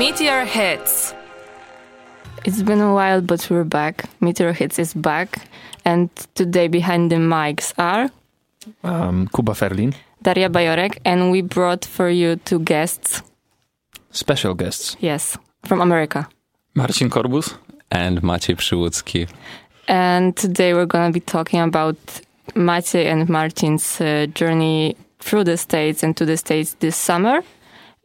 Meteor Hits. It's been a while, but we're back. Meteor Hits is back. And today behind the mics are Um, Kuba Ferlin, Daria Bajorek, and we brought for you two guests. special guests. Yes, from America. Marcin Korbus. and Maciej Przyłucki. And today we're going to be talking about Maciej and Martin's uh, journey through the States and to the States this summer.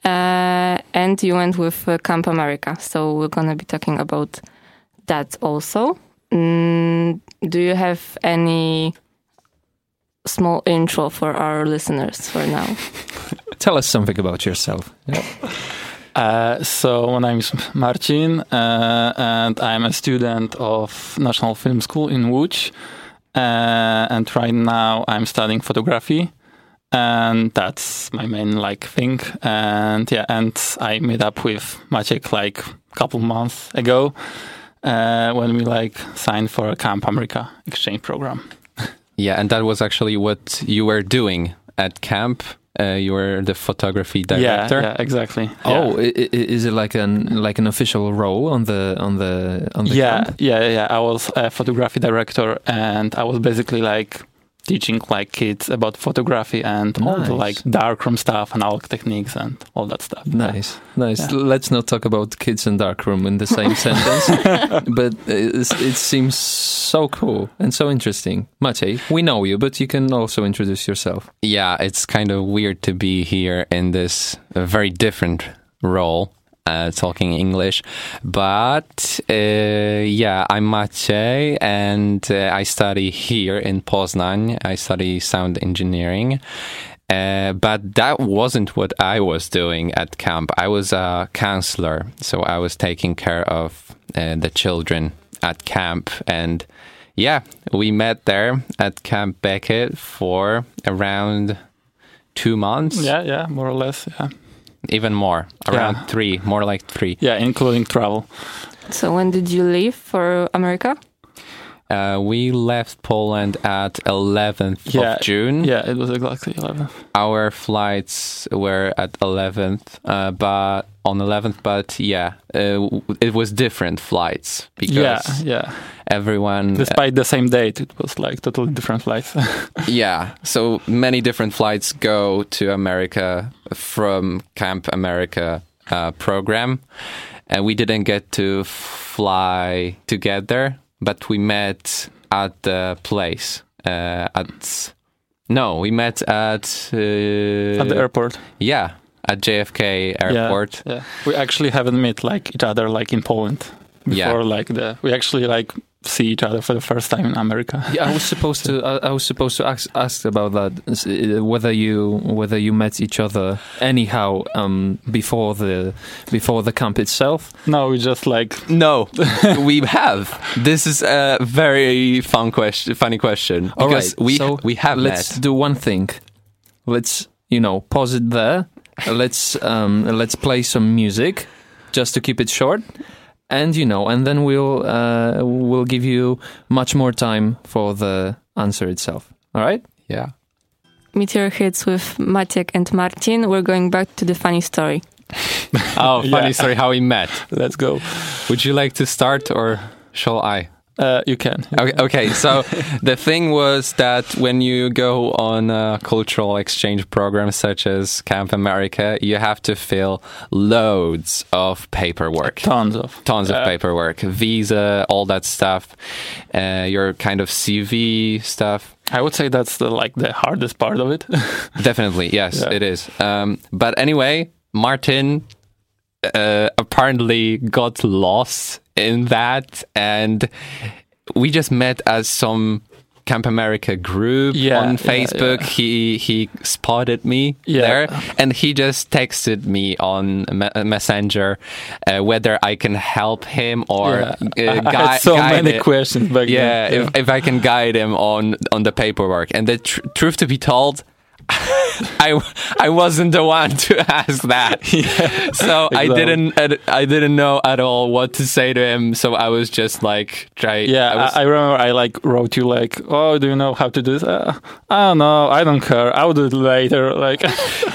Uh, and you went with uh, Camp America. So we're going to be talking about that also. Mm, do you have any small intro for our listeners for now? Tell us something about yourself. Uh, so my name is Marcin, uh, and I'm a student of National Film School in Łódź. Uh, and right now I'm studying photography, and that's my main like thing. And yeah, and I met up with Maciek like a couple months ago uh, when we like signed for a Camp America exchange program. Yeah, and that was actually what you were doing at camp. Uh, you were the photography director. Yeah, yeah, exactly. Oh, i- is it like an like an official role on the on the on the camp? yeah camp? yeah yeah i was a photography director and i was basically like teaching like kids about photography and all the like darkroom stuff and all techniques and all that stuff Nice, nice. Yeah. Let's not talk about kids and darkroom in the same sentence, but it's, it seems so cool and so interesting. Maciej, we know you, but you can also introduce yourself. Yeah, it's kind of weird to be here in this uh, very different role. Uh, talking English, but uh, yeah, I'm Maciej, and uh, I study here in Poznań. I study sound engineering, uh, but that wasn't what I was doing at camp. I was a counselor, so I was taking care of uh, the children at camp, and yeah, we met there at Camp Becket for around two months, yeah yeah more or less yeah even more, around Yeah. three, more like three. yeah including travel So when did you leave for America? Uh, we left Poland at 11th Yeah, of June. yeah it was exactly 11th. Our flights were at 11th, uh, but on 11th, but yeah, uh, it was different flights because yeah yeah everyone, despite the same date it was like totally different flights yeah, so many different flights go to America from Camp America uh, program, and we didn't get to fly together, but we met at the place uh, at. No, we met at uh, at the airport Yeah, at JFK Airport. yeah we actually haven't met like each other like in poland Yeah. before like the we actually like see each other for the first time in america Yeah, I was supposed to. I, I was supposed to ask, ask about that. uh, Whether you whether you met each other anyhow um, before the before the camp itself. no we just like No, we have. This is a very fun question, funny question All because right, we so we have Let's met. do one thing. Let's you know pause it there. let's um, let's play some music just to keep it short. And you know, and then we'll uh, we'll give you much more time for the answer itself. All right? Yeah. Meteor Hits with Maciek and Martin. We're going back to the funny story. Oh, funny Yeah. story how we met. let's go Would you like to start or shall I? Uh, you can Okay, okay, so the thing was that when you go on a cultural exchange program such as Camp America, you have to fill loads of paperwork. tons of Tons of paperwork, visa, all that stuff, uh, your kind of CV stuff. I would say that's the like the hardest part of it. Definitely, yes, Yeah. it is. Um, but anyway, Martin uh, apparently got lost in that, and we just met as some Camp America group Yeah, on Facebook. yeah. He he spotted me Yeah. there, and he just texted me on me- Messenger uh, whether I can help him or Yeah. uh, I- I had so guide many it. questions back Yeah. If, if I can guide him on on the paperwork. And the tr- truth to be told, I I wasn't the one to ask that, so I didn't I didn't know at all what to say to him. So I was just like try. Yeah, I was, I, I remember I like wrote you like, oh, do you know how to do this? Uh, I don't know. I don't care. I'll do it later. Like,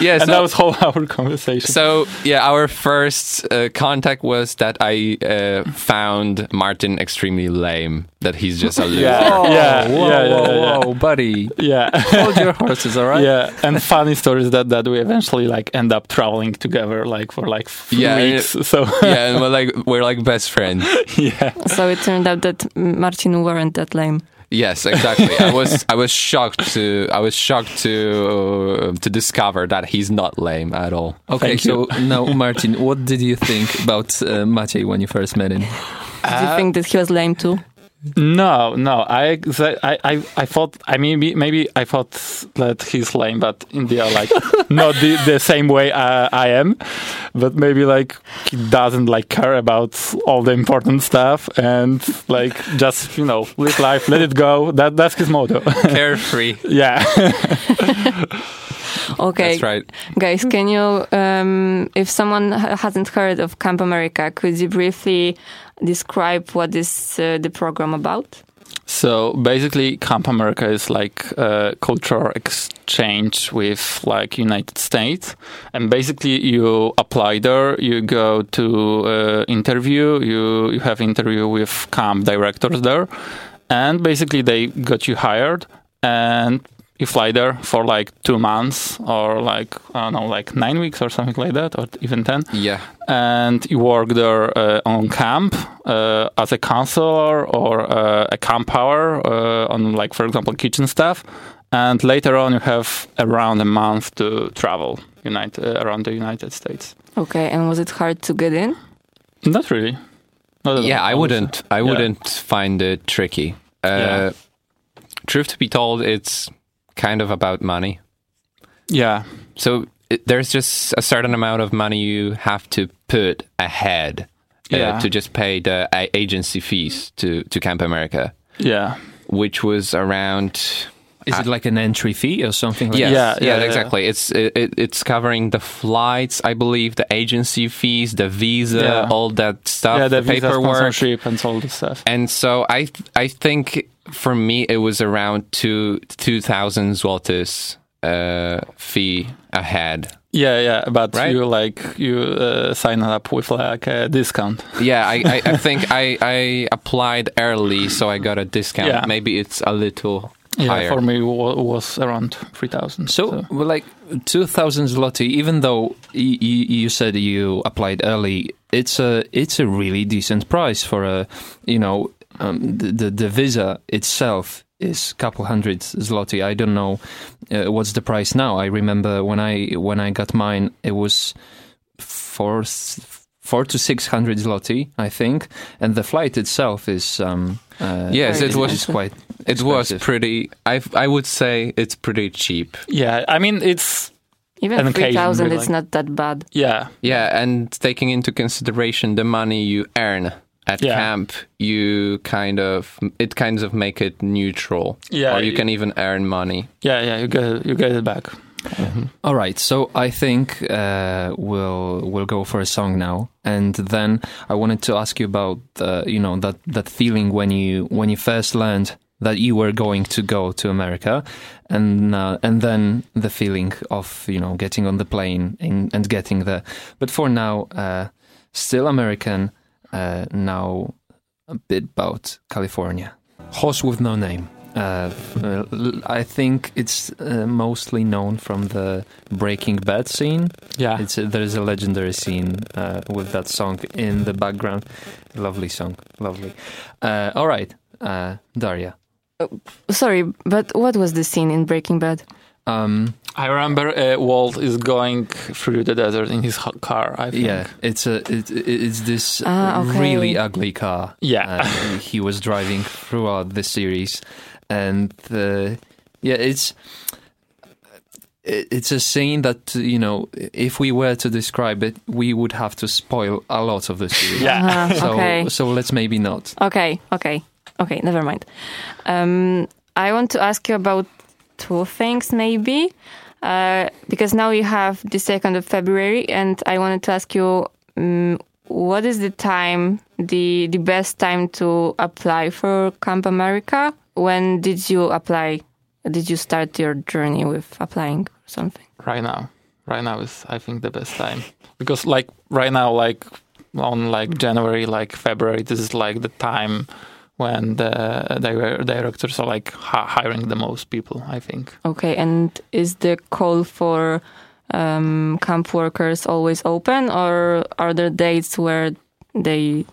Yeah, and so- that was whole our conversation. So yeah, our first uh, contact was that I uh, found Martin extremely lame. That he's just a loser. Yeah. Whoa, yeah, whoa, yeah, yeah, whoa, yeah. whoa, buddy. yeah, Hold your horses, all right? yeah. And funny story is that that we eventually like end up traveling together like for like three Yeah, and weeks. So yeah, and we're like we're like best friends. yeah, So it turned out that Martin weren't that lame. Yes, exactly. I was I was shocked to I was shocked to to discover that he's not lame at all. Okay, Thank so now, Martin, what did you think about uh, Maciej when you first met him? Did you think that he was lame too? No, no. I, I, I, I thought. I mean, maybe, maybe I thought that he's lame, but in the like not the, the same way I, I am. But maybe like he doesn't like care about all the important stuff and like just you know live life, let it go. That that's his motto. Carefree. yeah. Okay, That's right. guys, can you, um, if someone hasn't heard of Camp America, could you briefly describe what is uh, the program about? So basically, Camp America is like a cultural exchange with like United States, and basically you apply there, you go to uh, interview, you you have interview with camp directors there, and basically they got you hired, and you fly there for like two months or like I don't know, like nine weeks or something like that, or even ten Yeah. and you work there uh, on camp uh, as a counselor or uh, a Campower uh, on like for example kitchen staff and later on you have around a month to travel United, uh, around the united states Okay, and was it hard to get in? not really Not Yeah, all, I wouldn't. I Yeah. wouldn't find it tricky. Uh, Yeah. Truth to be told, it's kind of about money. yeah So it, there's just a certain amount of money you have to put ahead uh, Yeah. to just pay the agency fees to to Camp America, yeah which was around. Is it like an entry fee or something like Yes, Yeah, yeah, yeah, yeah. exactly. It's it, it- it's covering the flights, I believe, the agency fees, the visa, Yeah. all that stuff, yeah the, the visa paperwork. and all this stuff And so I I think for me it was around two two thousand zlotys uh, fee ahead. yeah yeah but Right? you like you uh, sign up with like a discount Yeah, I, I, I think I, I applied early, so I got a discount. Yeah. Maybe it's a little yeah higher. for me it was around 3000 So, well, like 2000 zloty, even though y- y- you said you applied early, it's a it's a really decent price for a, you know, um, the, the the visa itself is a couple hundred zloty. I don't know uh, what's the price now. I remember when I when I got mine, it was four four to six hundred zloty, I think, and the flight itself is um uh, Yes, it was quite it was expensive. pretty. I I would say it's pretty cheap. yeah i mean it's Even An 3000 really. it's not that bad. yeah Yeah, and taking into consideration the money you earn at Yeah. camp, you kind of it kind of make it neutral. Yeah, or you y- can even earn money. Yeah, yeah, you get it, you get it back. All right, so I think uh, we'll we'll go for a song now, and then I wanted to ask you about uh, you know that that feeling when you when you first learned that you were going to go to America, and uh, and then the feeling of you know getting on the plane and, and getting there. But for now, uh, still American. Uh, now a bit about California. Horse with no name. Uh, uh, I think it's uh, mostly known from the Breaking Bad scene. Yeah, It's a, there's a legendary scene uh, with that song in the background. Lovely song, lovely. Uh, all right, uh, Daria. Sorry, but what was the scene in Breaking Bad? Um, I remember uh, Walt is going through the desert in his ho- car. I think. yeah, it's a it, it- it's this Ah, okay. really ugly car. Yeah. uh, he was driving throughout the series, and uh, yeah, it's it's a scene that you know if we were to describe it, we would have to spoil a lot of the series. Yeah. Ah, So okay. so let's maybe not. Okay, okay, okay, never mind. Um, I want to ask you about two things, maybe. uh, because now you have the second of February, and I wanted to ask you, um, what is the time, the the best time to apply for Camp America? When did you apply? Did you start your journey with applying or something? right now right now is i think the best time because like right now like on like january like february this is like the time when the dir- directors are like hiring the most people i think Okay, and is the call for um, camp workers always open, or are there dates where they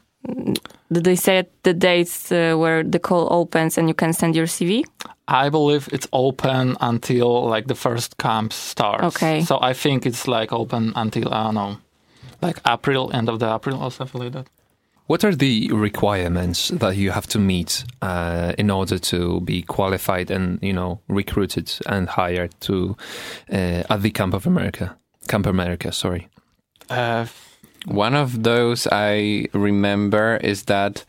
did they set the dates uh, where the call opens and you can send your CV? i believe it's open until like the first camp starts Okay. so i think it's like open until i don't know like april end of the april or something like that What are the requirements that you have to meet uh, in order to be qualified and you know recruited and hired to uh, at the Camp of America? Camp America, sorry. uh, One of those I remember is that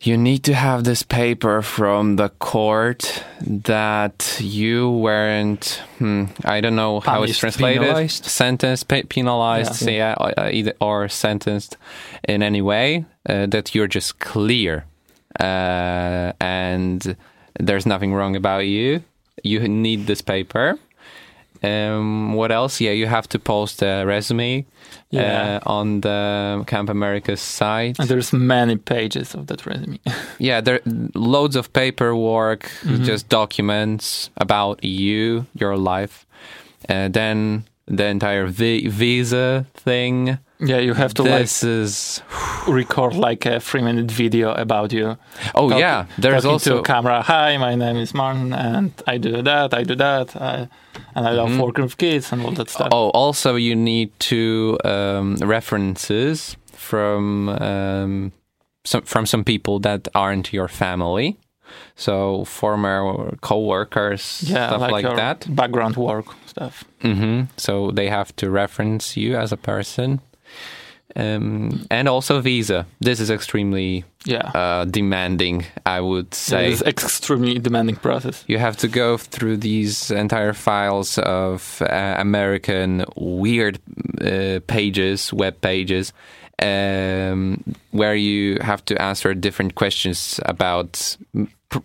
you need to have this paper from the court that you weren't, hmm, I don't know how it's translated, penalized? sentenced, pe- penalized, Yeah. yeah, uh, either, or sentenced in any way, uh, that you're just clear. Uh, and there's nothing wrong about you. You need this paper. Um, what else? Yeah, you have to post a resume Yeah. uh, on the Camp America's site. and there's many pages of that resume Yeah, there loads of paperwork, Mhm. just documents about you, your life. Uh, then the entire vi- visa thing. yeah you have to this is record like a three minute video about you oh Talk- yeah. There's also to a camera. Hi, my name is Martin, and I do that, I do that, I, and I love Mhm. working with kids and all that stuff. Oh, also you need two um, references from um, some from some people that aren't your family. So former co-workers, yeah, stuff like, your that. background work stuff. hmm So they have to reference you as a person, um, and also visa. This is extremely Yeah, uh, demanding, I would say. it's extremely demanding process. You have to go through these entire files of uh, American weird uh, pages, web pages, um, where you have to answer different questions about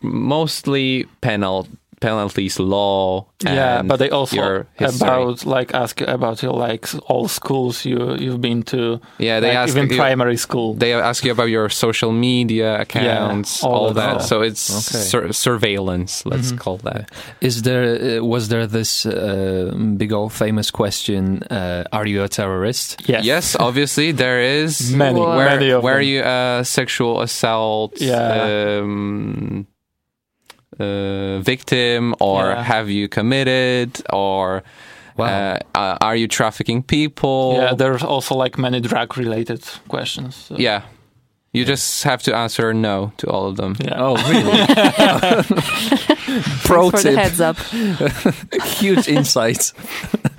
mostly penal penalties, law. yeah, but they also your history. about like ask about your like all schools you you've been to. yeah, they like, ask even you, primary school. they ask you about your social media accounts, all all, that. that. So it's Okay. sur- surveillance, let's Mhm. call that. Is there uh, was there this uh, big old famous question? Uh, are you a terrorist? yes, Yes, obviously there is. many, where many of where them. you uh, sexual assault Yeah. um, uh, victim or Yeah. have you committed or Wow. uh, uh, are you trafficking people? Yeah, there's also like many drug related questions. so- Yeah. You just have to answer no to all of them. yeah. Oh, really? Pro Thanks for the tip. heads up. Huge insights.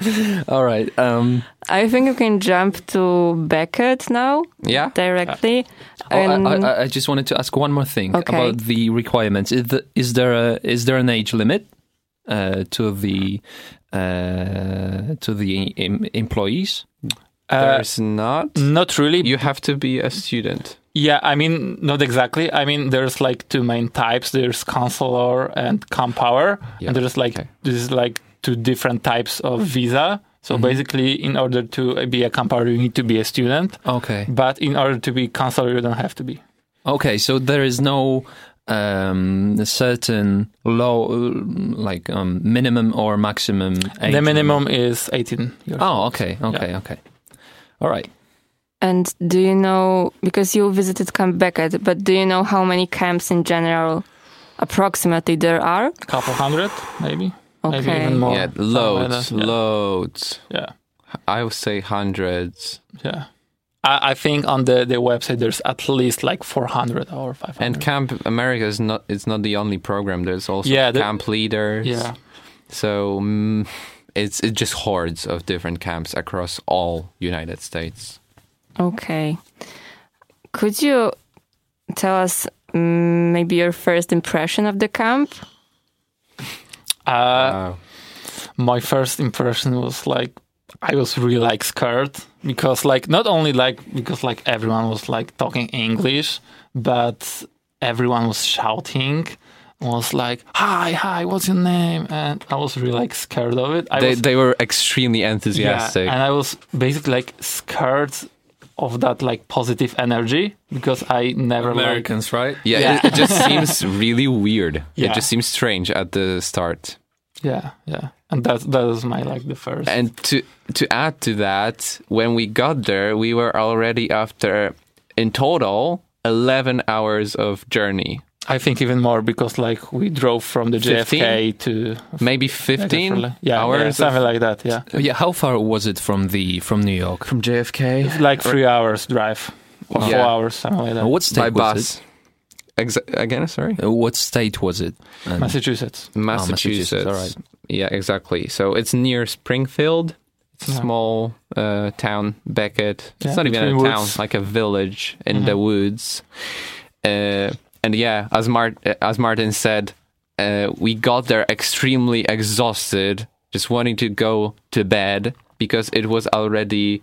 All right. Um, I think you can jump to Beckett now Yeah. directly. oh, I, I, I just wanted to ask one more thing Okay. about the requirements. Is, the, is there a is there an age limit uh, to the uh, to the em- employees? Uh, There's not. not really. You have to be a student. Yeah, I mean, not exactly. I mean, there's like two main types. There's counselor and Campower, Yeah, and there's like okay. this is like two different types of visa. So Mhm. basically, in order to be a Campower, you need to be a student. Okay. But in order to be counselor, you don't have to be. Okay. So there is no um, certain low, like um, minimum or maximum. Age the minimum is 18 years. Oh, okay. Okay. Okay. All right. And do you know, because you visited Camp Becket, but do you know how many camps in general approximately there are? A couple hundred, maybe. Maybe even more. yeah, loads. Yeah. loads. Yeah, I would say hundreds. yeah. I, I think on the, the website there's at least like 400 or 500. And Camp America is not it's not the only program. There's also Yeah, the- camp leaders. yeah. So mm, it's it's just hordes of different camps across all United States. Okay. Could you tell us mm, maybe your first impression of the camp? Uh, Wow. my first impression was like I was really like scared because like not only like because like everyone was like talking English, but everyone was shouting. Was like, hi, hi, what's your name? And I was really like scared of it. I They, was, they were extremely enthusiastic. yeah, and I was basically like scared of that like positive energy because I never like Americans, right? Yeah, Yeah. It, it just seems really weird. Yeah. It just seems strange at the start. yeah yeah and that that was my like the first And to to add to that, when we got there, we were already after in total eleven hours of journey, I think even more because like we drove from the 15? JFK to maybe fifteen yeah, yeah hours. of- something like that yeah Oh, Yeah. How far was it from the from New York? from JFK like three hours drive or four Yeah. hours something like that what state by was bus. Exa- again, sorry, it? Uh, what state was it? And- Massachusetts Massachusetts. Massachusetts, all right. Yeah, exactly. So it's near Springfield. It's a Yeah. small uh, town, Becket. Yeah, it's not even a between town, woods. like a village in Mhm. the woods. Uh, and yeah, as Mart as Martin said, uh, we got there extremely exhausted, just wanting to go to bed because it was already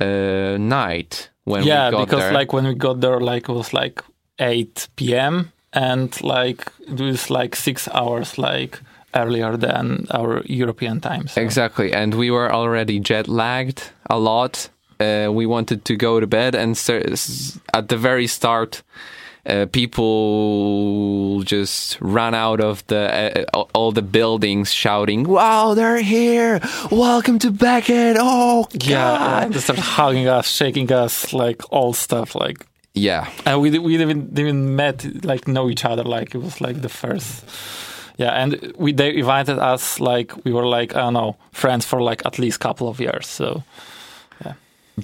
uh, night when yeah we got because there. like when we got there like it was like 8 p.m and like it was like six hours like earlier than our european times. so. Exactly, and we were already jet lagged a lot. Uh, we wanted to go to bed, and so, at the very start, uh, people just ran out of the uh, all the buildings shouting, "Wow, they're here! Welcome to Becket! Oh God!" yeah and they started hugging us shaking us like all stuff like yeah. and we we didn't even met like know each other like it was like the first yeah and we they invited us like we were like i don't know friends for like at least couple of years so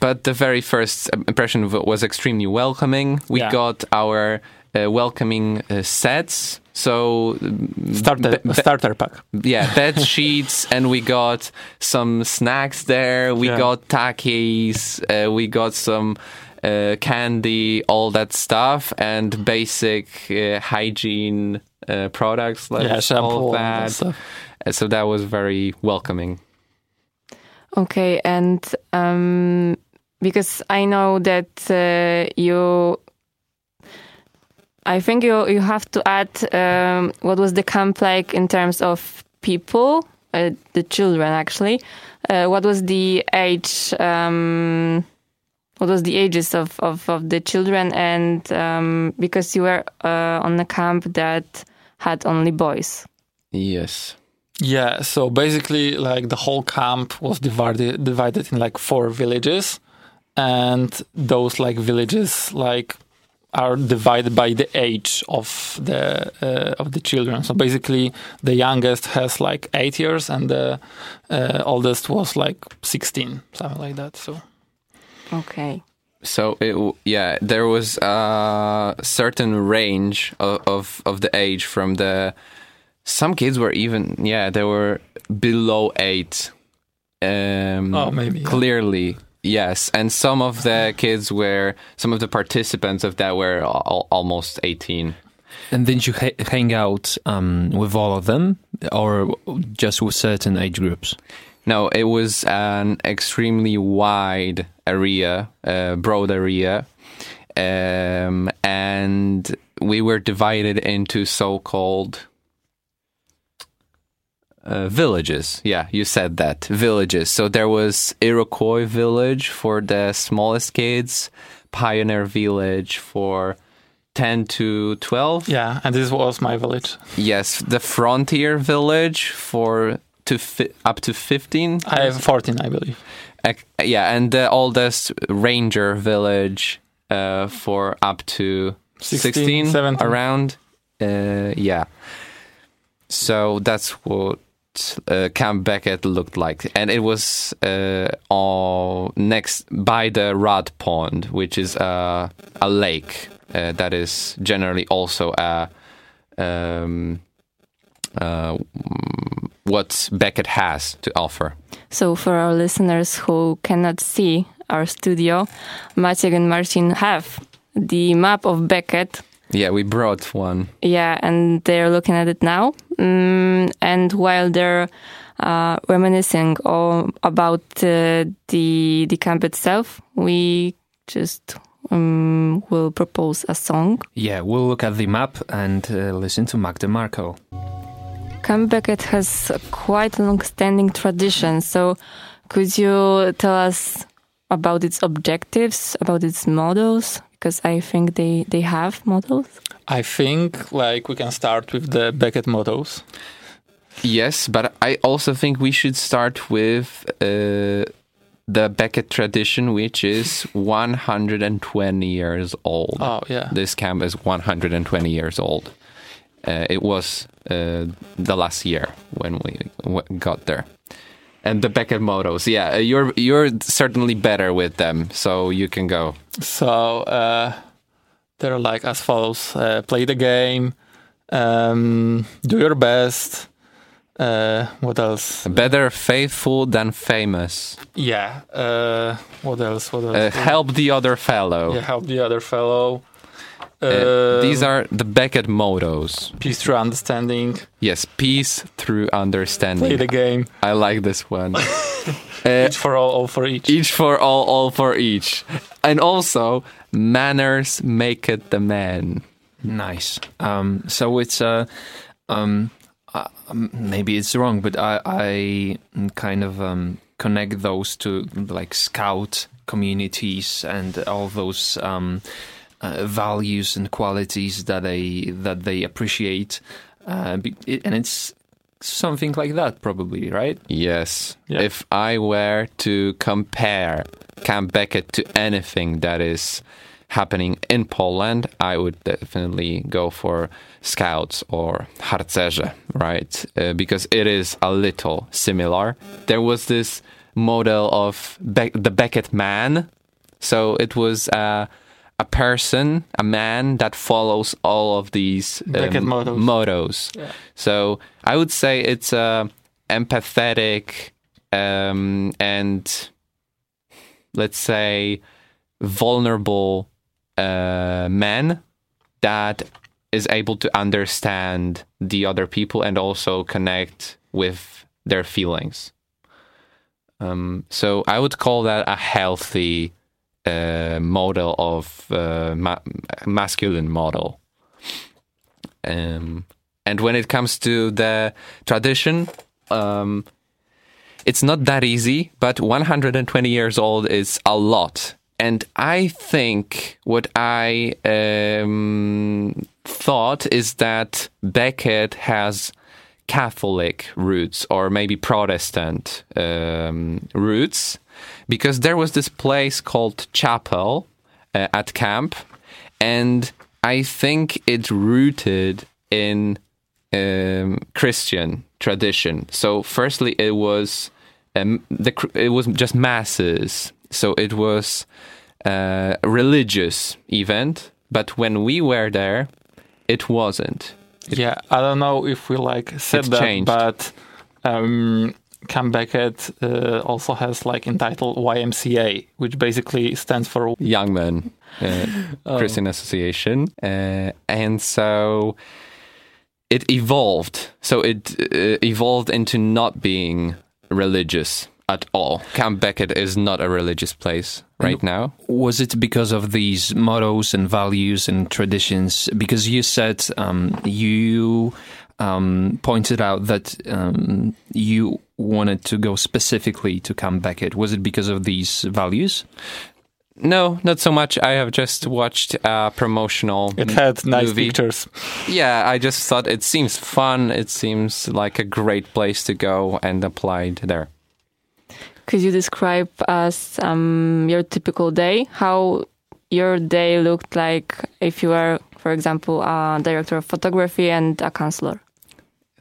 But the very first impression of it was extremely welcoming. We Yeah. got our uh, welcoming uh, sets. So mm, starter be- be- starter pack yeah, bed sheets, and we got some snacks there. We Yeah. got takis, uh, we got some uh, candy, all that stuff, and basic uh, hygiene uh, products like yeah all shampoo of and that. stuff. So that was very welcoming. Okay, and um, because I know that uh, you, I think you you have to add um, what was the camp like in terms of people, uh, the children actually. Uh, what was the age? Um, what was the ages of, of, of the children? And um, because you were uh, on a camp that had only boys. Yes. Yeah, so basically, like the whole camp was divided divided in like four villages, and those like villages like are divided by the age of the uh, of the children. So basically, the youngest has like eight years, and the uh, oldest was like sixteen, something like that. So Okay. So it, yeah, there was a certain range of, of of the age from the. Some kids were even yeah they were below eight. Um, Oh, maybe, yeah. Yes, and some of the kids were some of the participants of that were al- almost eighteen. And did you ha- hang out um, with all of them, or just with certain age groups? No, it was an extremely wide area, uh, broad area, um, and we were divided into so-called uh, villages. Yeah, you said that villages. So there was Iroquois village for the smallest kids, Pioneer village for ten to twelve. yeah, and this was my village. Yes, the Frontier village for to fi- up to fifteen. I have fourteen, I believe. Ec- yeah, and the oldest Ranger village uh, for up to 16, 16, 17. around. Uh, yeah. So that's what uh, Camp Becket looked like. And it was uh, all next by the Rod Pond, which is uh, a lake uh, that is generally also a. Um, uh, what Becket has to offer. So, for our listeners who cannot see our studio, Maciek and Martin have the map of Becket. Yeah, we brought one. Yeah, and they're looking at it now. Mm, and while they're uh, reminiscing all about uh, the the camp itself, we just um, will propose a song. Yeah, we'll look at the map and uh, listen to Magda Marko. Camp Becket has a quite long-standing tradition. So, could you tell us about its objectives, about its models? Because I think they they have models. I think like we can start with the Becket models. Yes, but I also think we should start with uh, the Becket tradition, which is 120 years old. Oh yeah. This camp is 120 years old. Uh, it was uh, the last year when we w- got there. And the Becket mottos, yeah, uh, you're you're certainly better with them, so you can go. So uh, they're like as follows: uh, play the game, um, do your best. Uh, what else? Better faithful than famous. Yeah. Uh, what else? What else? Uh, help the other fellow. Yeah, help the other fellow. Uh, these are the Becket mottos. peace through understanding. Yes, peace through understanding. Play the game. I like this one. uh, Each for all, all for each. each for all, all for each. And also, manners make it the man. Nice. Um, so it's uh, um, uh, um, maybe it's wrong, but I, I kind of um, connect those to like scout communities and all those um, uh, values and qualities that they that they appreciate, uh, and it's something like that probably, right? Yes. Yeah. If I were to compare Camp Becket to anything that is happening in Poland, I would definitely go for Scouts or Harcerze, right? Uh, because it is a little similar. There was this model of Be- the Becket man. So it was uh, a person, a man that follows all of these Becket mottos. mottos. Yeah. So I would say it's a empathetic um, and let's say vulnerable uh, man that is able to understand the other people and also connect with their feelings. Um, so I would call that a healthy uh, model of uh, ma- masculine model. Um, and when it comes to the tradition, um, it's not that easy, but 120 years old is a lot. And I think what I um, thought is that Becket has Catholic roots or maybe Protestant um, roots because there was this place called Chapel uh, at camp, and I think it rooted in um, Christian tradition. So, firstly, it was um, the it was just masses, so it was uh, a religious event. But when we were there, it wasn't. yeah, I don't know if we like said that, changed. but um, Cam Becket uh, also has like entitled YMCA, which basically stands for Young Men uh, Christian Association, uh, and so it evolved. So it uh, evolved into not being religious at all. Camp Becket is not a religious place right now. Was it because of these mottos and values and traditions? Because you said um, you um, pointed out that um, you wanted to go specifically to Camp Becket. Was it because of these values? No, not so much. I have just watched a promotional. it had nice movie. pictures. Yeah, I just thought it seems fun. It seems like a great place to go and applied there. Could you describe us um, your typical day? How your day looked like if you were, for example, a director of photography and a counselor?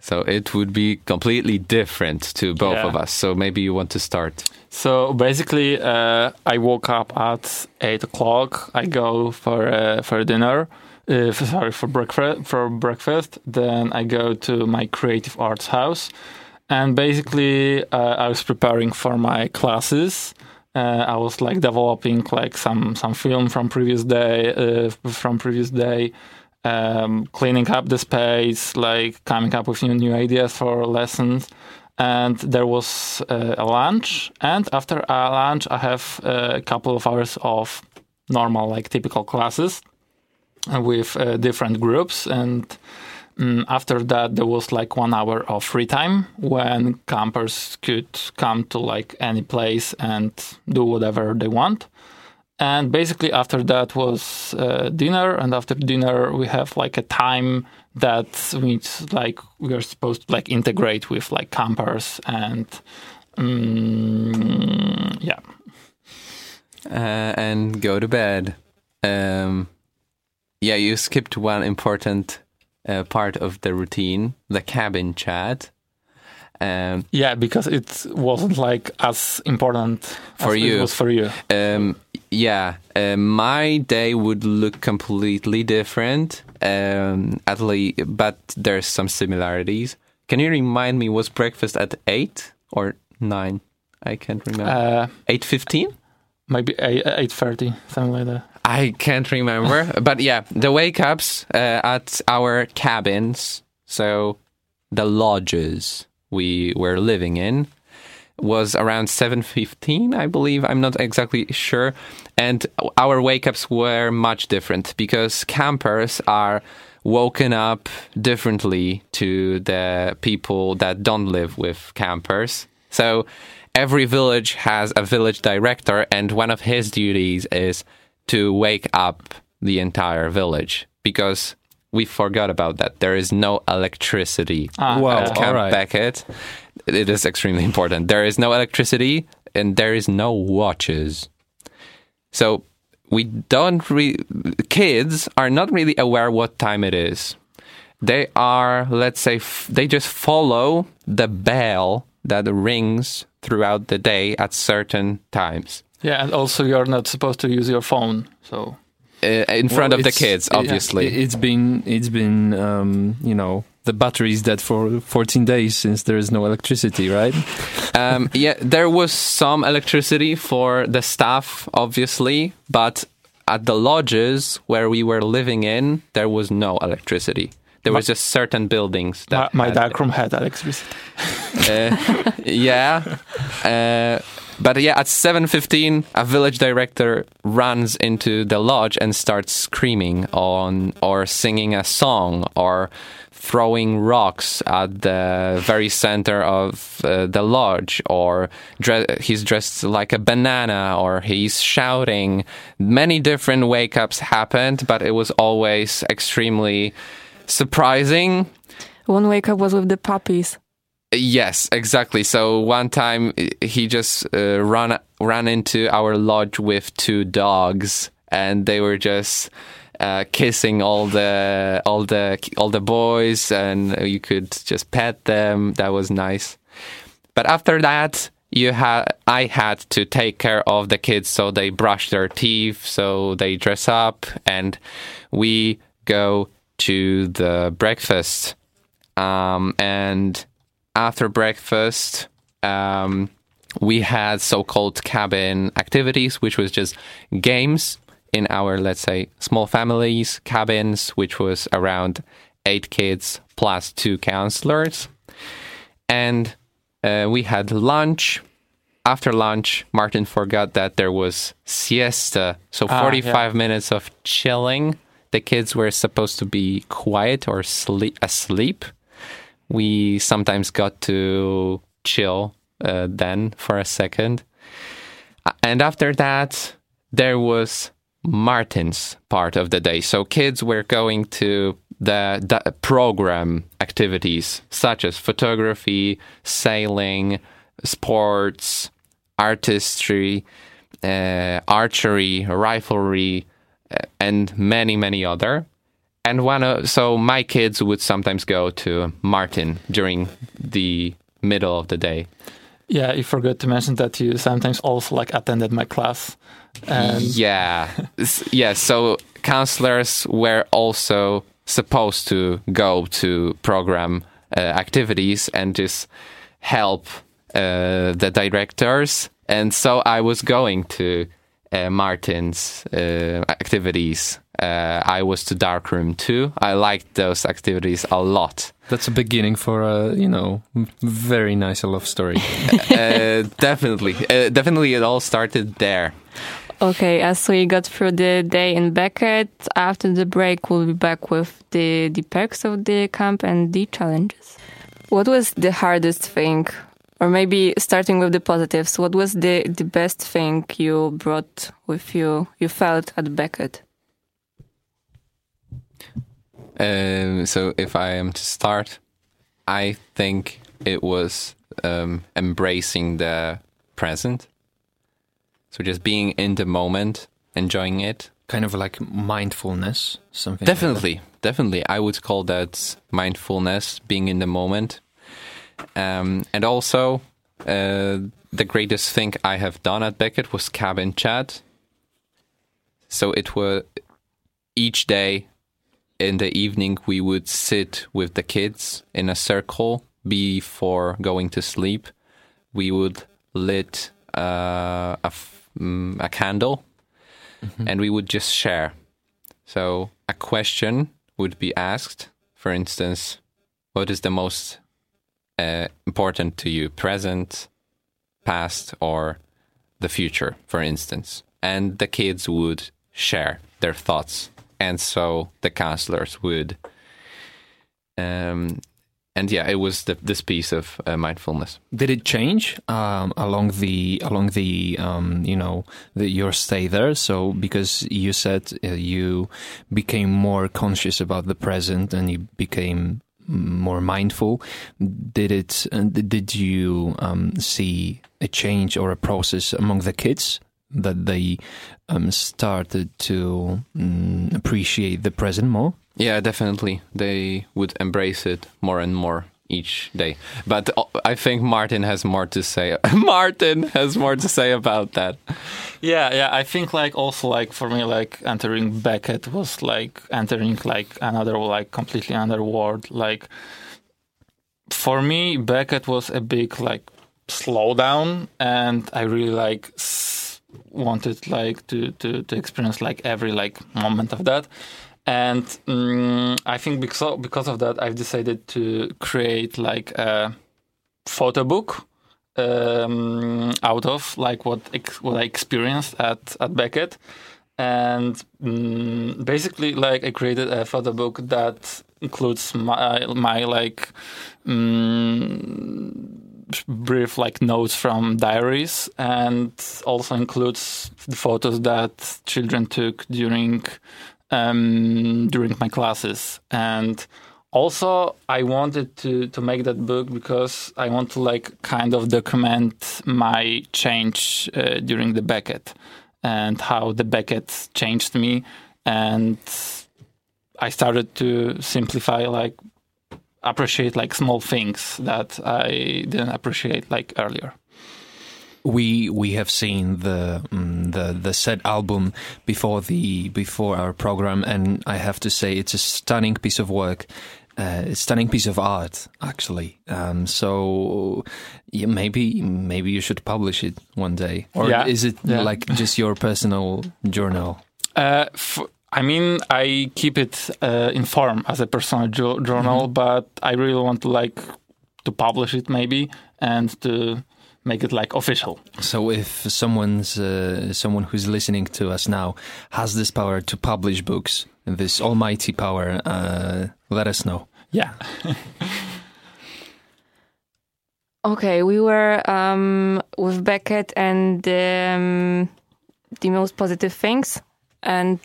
So it would be completely different to both Yeah. of us. So maybe you want to start. So basically, uh, I woke up at eight o'clock. I go for uh, for dinner. Uh, f- sorry for breakfast. For breakfast, then I go to my creative arts house, and basically, uh, I was preparing for my classes. Uh, I was like developing like some some film from previous day, uh, from previous day, um, cleaning up the space, like coming up with new new ideas for lessons. and there was uh, a lunch. And after a lunch, I have a couple of hours of normal, like typical classes uh, with uh, different groups. And um, after that, there was like one hour of free time when campers could come to like any place and do whatever they want. And basically, after that was uh, dinner, and after dinner we have like a time that we like we are supposed to like integrate with like campers and um, yeah. uh, and go to bed. Um, yeah, you skipped one important uh, part of the routine, the cabin chat. Um, Yeah, because it wasn't like as important For as you. it was for you. um, yeah, uh, my day would look completely different. Um, at least, but there's some similarities. Can you remind me? Was breakfast at eight or nine? I can't remember. Uh, Eight fifteen. maybe eight eight thirty, something like that. I can't remember, but yeah, the wake ups uh, at our cabins, so the lodges we were living in, was around seven fifteen, I believe. I'm not exactly sure, and our wake ups were much different because campers are woken up differently to the people that don't live with campers. So every village has a village director, and one of his duties is to wake up the entire village because we forgot about that. There is no electricity Ah, yeah. at Camp alright. Becket. It is extremely important. There is no electricity and there is no watches. So we don't re- kids are not really aware what time it is. They are, let's say, f- they just follow the bell that rings throughout the day at certain times Yeah, and also you're not supposed to use your phone. So uh, in front Well, of the kids, obviously. it, has been it's been um, you know the battery is dead for 14 days since there is no electricity, right? um, yeah, there was some electricity for the staff, obviously, but at the lodges where we were living in, there was no electricity. There was just certain buildings that my had- dark room had electricity. Uh, yeah, uh, but yeah, at seven fifteen, a village director runs into the lodge and starts screaming on or singing a song or throwing rocks at the very center of uh, the lodge or dre- he's dressed like a banana or he's shouting many different wake ups happened but it was always extremely surprising One wake up was with the puppies. Yes, exactly. So one time uh, he just uh, ran ran into our lodge with two dogs, and they were just uh, kissing all the all the all the boys, and you could just pet them. That was nice. But after that, you had I had to take care of the kids, so they brush their teeth, so they dress up, and we go to the breakfast. Um, and after breakfast, um, we had so-called cabin activities, which was just games in our, let's say, small families cabins, which was around eight kids plus two counselors, and uh, we had lunch. After lunch, Martin forgot that there was siesta, so Ah, 45 minutes of chilling. The kids were supposed to be quiet or sleep asleep we sometimes got to chill uh, then for a second. And after that, there was Martin's part of the day. So kids were going to the, the program activities such as photography, sailing, sports, artistry, uh, archery, riflery, uh, and many, many other. And one of, so my kids would sometimes go to Martin during the middle of the day. Yeah, you forgot to mention that you sometimes also like attended my class. And yeah, S- yeah. So counselors were also supposed to go to program uh, activities and just help uh, the directors. And so I was going to uh, Martin's uh, activities Uh, I was to darkroom too. I liked those activities a lot. That's a beginning for a you know very nice love story. uh, definitely, uh, definitely, it all started there. Okay, as we got through the day in Becket, after the break, we'll be back with the, the perks of the camp and the challenges. What was the hardest thing, or maybe starting with the positives, what was the, the best thing you brought with you, you felt at Becket? Um, so if I am to start, I think it was um, embracing the present. So just being in the moment, enjoying it. kind of like mindfulness, something. Definitely, definitely. I would call that mindfulness, being in the moment. Um, and also, uh, the greatest thing I have done at Becket was cabin chat. So it was each day in the evening we would sit with the kids in a circle before going to sleep. We would lit uh, a, mm, a candle and we would just share. So a question would be asked, for instance, what is the most uh, important to you, present, past, or the future, for instance? And the kids would share their thoughts, and so the counselors would. Um, and yeah, it was the, this piece of uh, mindfulness. Did it change um, along the along the um, you know the, your stay there? So because you said uh, you became more conscious about the present and you became more mindful, did it? Uh, did you um, see a change or a process among the kids that they um, started to mm, appreciate the present more? Yeah, definitely. They would embrace it more and more each day. But uh, I think Martin has more to say. Martin has more to say about that. Yeah, yeah. I think like also like for me like entering Becket was like entering like another like completely another world. Like for me, Becket was a big like slowdown, and I really like wanted like to to to experience like every like moment of that. And mm I think because because of that, I've decided to create like a photo book um, out of like what what I experienced at at Becket, and mm, basically like I created a photo book that includes my my like mm, brief like notes from diaries and also includes the photos that children took during um, during my classes. And also i wanted to to make that book because i want to like kind of document my change uh, during the becket and how the becket changed me. And i started to simplify like appreciate like small things that i didn't appreciate like earlier we we have seen the um, the the said album before the before our program, and I have to say it's a stunning piece of work. Uh, a stunning piece of art, actually. Um, so yeah, maybe maybe you should publish it one day, or Yeah, is it yeah. like just your personal journal? Uh, f- I mean, I keep it uh, in form as a personal jo- journal, but I really want to like to publish it maybe and to make it like official. So if someone's uh, someone who's listening to us now has this power to publish books, this almighty power, uh, let us know. Yeah. Okay, we were um, with Becket and um, the most positive things, and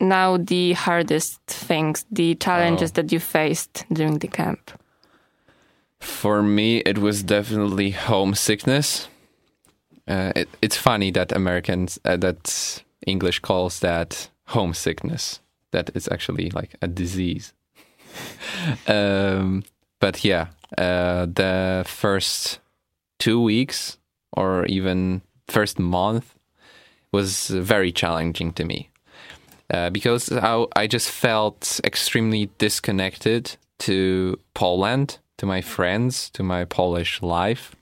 now the hardest things, the challenges Oh. that you faced during the camp. For me, it was definitely homesickness. Uh, it, it's funny that Americans, uh, that English calls that homesickness. That it's actually like a disease. um, but yeah, uh, the first two weeks or even first month was very challenging to me uh, because I, I just felt extremely disconnected to Poland, to my friends, to my Polish life.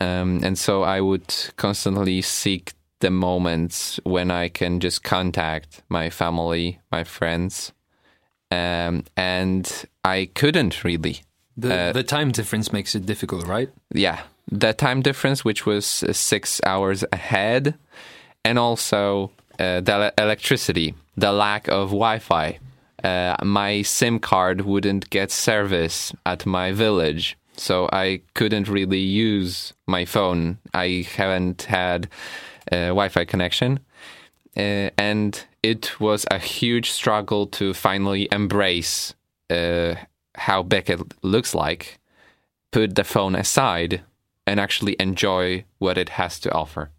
Um, and so I would constantly seek the moments when I can just contact my family, my friends, um, and I couldn't really. The Uh, the time difference makes it difficult, right? Yeah, the time difference, which was uh, six hours ahead, and also uh, the electricity, the lack of Wi-Fi. Uh, my SIM card wouldn't get service at my village, so I couldn't really use my phone. I haven't had a Wi-Fi connection, uh, and it was a huge struggle to finally embrace uh, how Becket looks like, put the phone aside, and actually enjoy what it has to offer.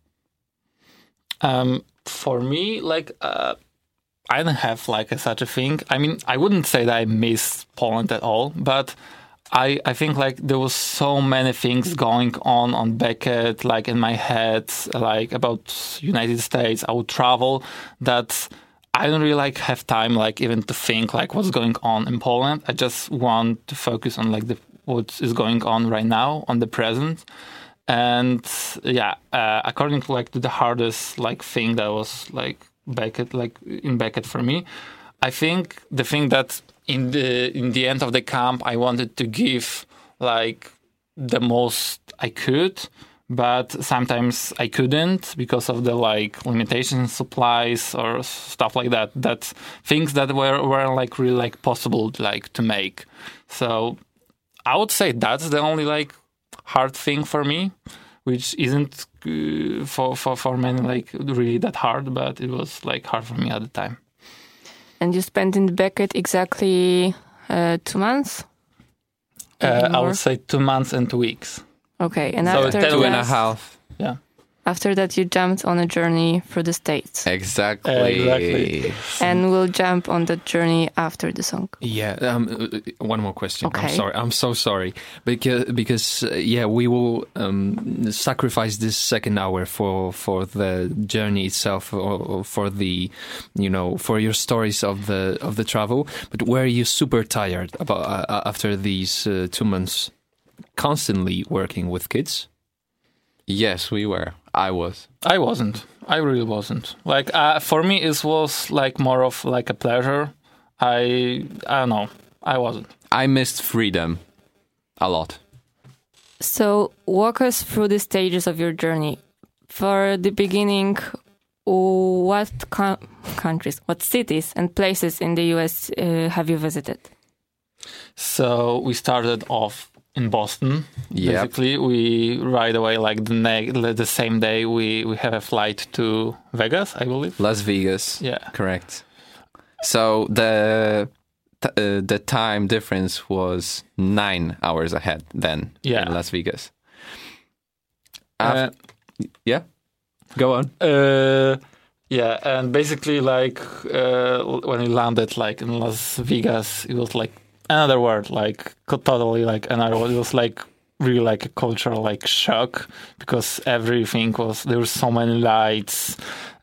Um, for me, like uh, I don't have like a, such a thing. I mean, I wouldn't say that I miss Poland at all, but I I think like there was so many things going on on Becket, like in my head, like about United States. I would travel that. I don't really like have time like even to think like what's going on in Poland. I just want to focus on like the what is going on right now on the present and yeah uh, according to like the hardest like thing that was like Becket like in Becket for me. I think the thing that in the in the end of the camp I wanted to give like the most I could but sometimes I couldn't because of the like limitations supplies or stuff like that that things that were were like really like possible like to make. So I would say that's the only like hard thing for me, which isn't uh, for for for many like really that hard, but it was like hard for me at the time. And you spent in the Becket exactly uh, two months. Uh, I would say two months and two weeks. Okay, and So after ten- Two and a that, half. Yeah. After that, you jumped on a journey through the states, Exactly. Exactly. and we'll jump on that journey after the song. Yeah. Um, uh, one more question. Okay. I'm sorry. I'm so sorry because because uh, yeah, we will um, sacrifice this second hour for for the journey itself or, or for the you know for your stories of the of the travel. But were you super tired about uh, after these uh, two months constantly working with kids? Yes, we were. I was. I wasn't. I really wasn't. Like uh, for me, it was like more of like a pleasure. I I don't know. I wasn't. I missed freedom a lot. So, walk us through the stages of your journey. For the beginning, what co- countries, what cities and places in the US uh, have you visited? So we started off in Boston. Yep. Basically, we right away, like the ne- the same day, we we have a flight to Vegas, I believe. Las Vegas. Yeah. Correct. So the t- uh, the time difference was nine hours ahead then Yeah. in Las Vegas. Uh, yeah. Go on. Uh, yeah, and basically, like uh, when we landed, like in Las Vegas, it was like another word, like totally like another word. It was like really like a cultural like shock because everything was there were so many lights.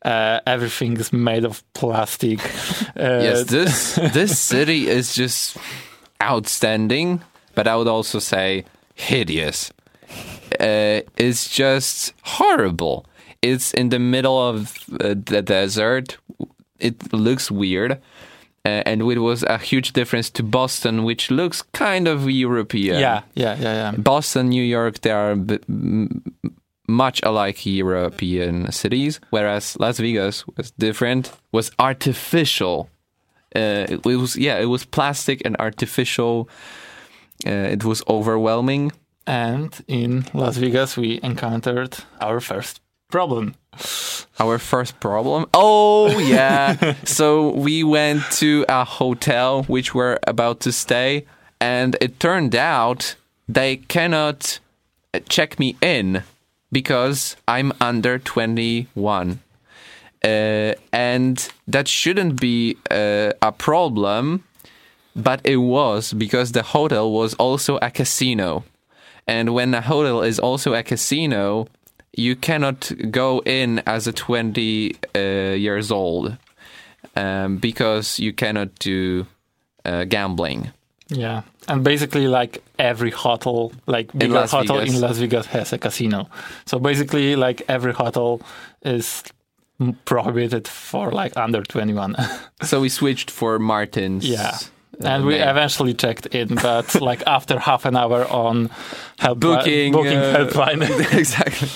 Uh, everything is made of plastic. Uh, yes, this this city is just outstanding, but I would also say hideous. Uh, it's just horrible. It's in the middle of uh, the desert. It looks weird. Uh, and it was a huge difference to Boston, which looks kind of European. yeah, yeah, yeah, yeah. Boston, New York, they are much alike European cities, whereas Las Vegas was different, was artificial. Uh, it was yeah, it was plastic and artificial. Uh, it was overwhelming. And in Las Vegas, we encountered our first problem. Our first problem. Oh yeah. so we went to a hotel which we're about to stay, and it turned out they cannot check me in because I'm under 21. Uh, and that shouldn't be uh, a problem, but it was because the hotel was also a casino. And when a hotel is also a casino, you cannot go in as a 20 uh, years old um, because you cannot do uh, gambling. Yeah, and basically, like every hotel, like bigger hotel Vegas. in Las Vegas has a casino. So basically, like every hotel is prohibited for like under 21. So we switched for Martin's. Yeah. And we eventually checked in, but like after half an hour on help Booking, booking uh, helpline. exactly.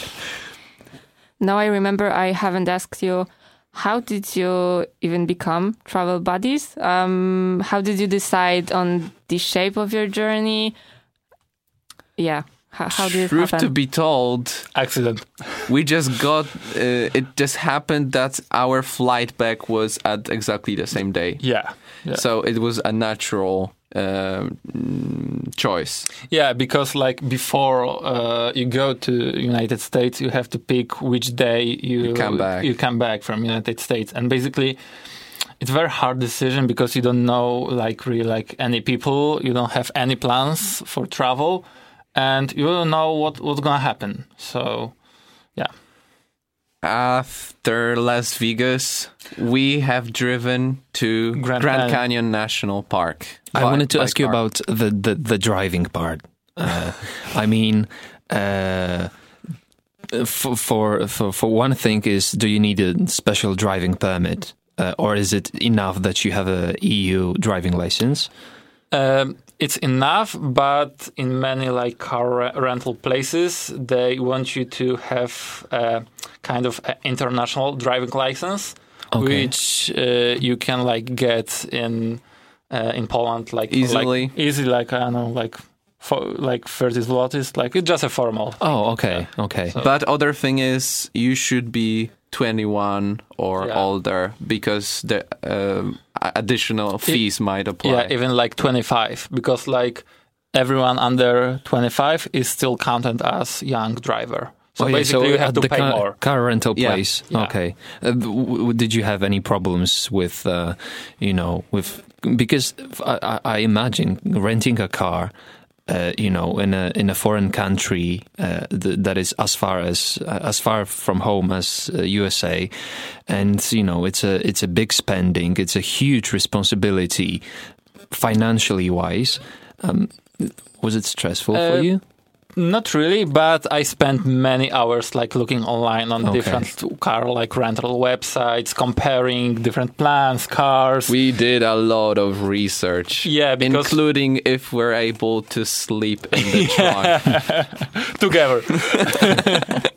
Now I remember I haven't asked you how did you even become travel buddies? Um, how did you decide on the shape of your journey? Yeah, how, how did it Truth happen? to be told, Accident. we just got. Uh, it just happened that our flight back was at exactly the same day. Yeah. Yeah. So it was a natural mm, choice. Yeah, because like before uh, you go to United States, you have to pick which day you, You come back. You come back from United States, and basically, it's a very hard decision because you don't know like really like any people, you don't have any plans for travel, and you don't know what what's gonna happen. So, yeah, After Las Vegas, we have driven to Grand Grand, Canyon. Canyon National Park. I By- wanted to by ask you about the, the, the driving part. Uh, I mean, uh, for, for for for one thing is, do you need a special driving permit, uh, or is it enough that you have a EU driving license? Um, it's enough, but in many like car re- rental places, they want you to have a kind of a international driving license, Okay. which uh, you can like get in uh, in Poland like Easily? like, easy like I don't know like for like 30 zlotys, like it's just a formal. Oh, okay, okay. So- But other thing is, you should be 21 or Yeah. older because the um, additional fees might apply. Yeah, even like 25 because like everyone under 25 is still counted as young driver. So Oh, yeah, basically you have to the pay car, more. car rental place. yeah. Okay. Uh, w- w- did you have any problems with, uh, you know, with because I, I- I imagine renting a car. Uh, you know, in a in a foreign country uh, th- that is as far as uh, as far from home as uh, USA, and you know, it's a it's a big spending. It's a huge responsibility, financially wise. Um, was it stressful for Uh, you? Not really, but I spent many hours like looking online on Okay. different car like rental websites, comparing different plans, cars. We did a lot of research. Yeah, because- including if we're able to sleep in the trunk. together.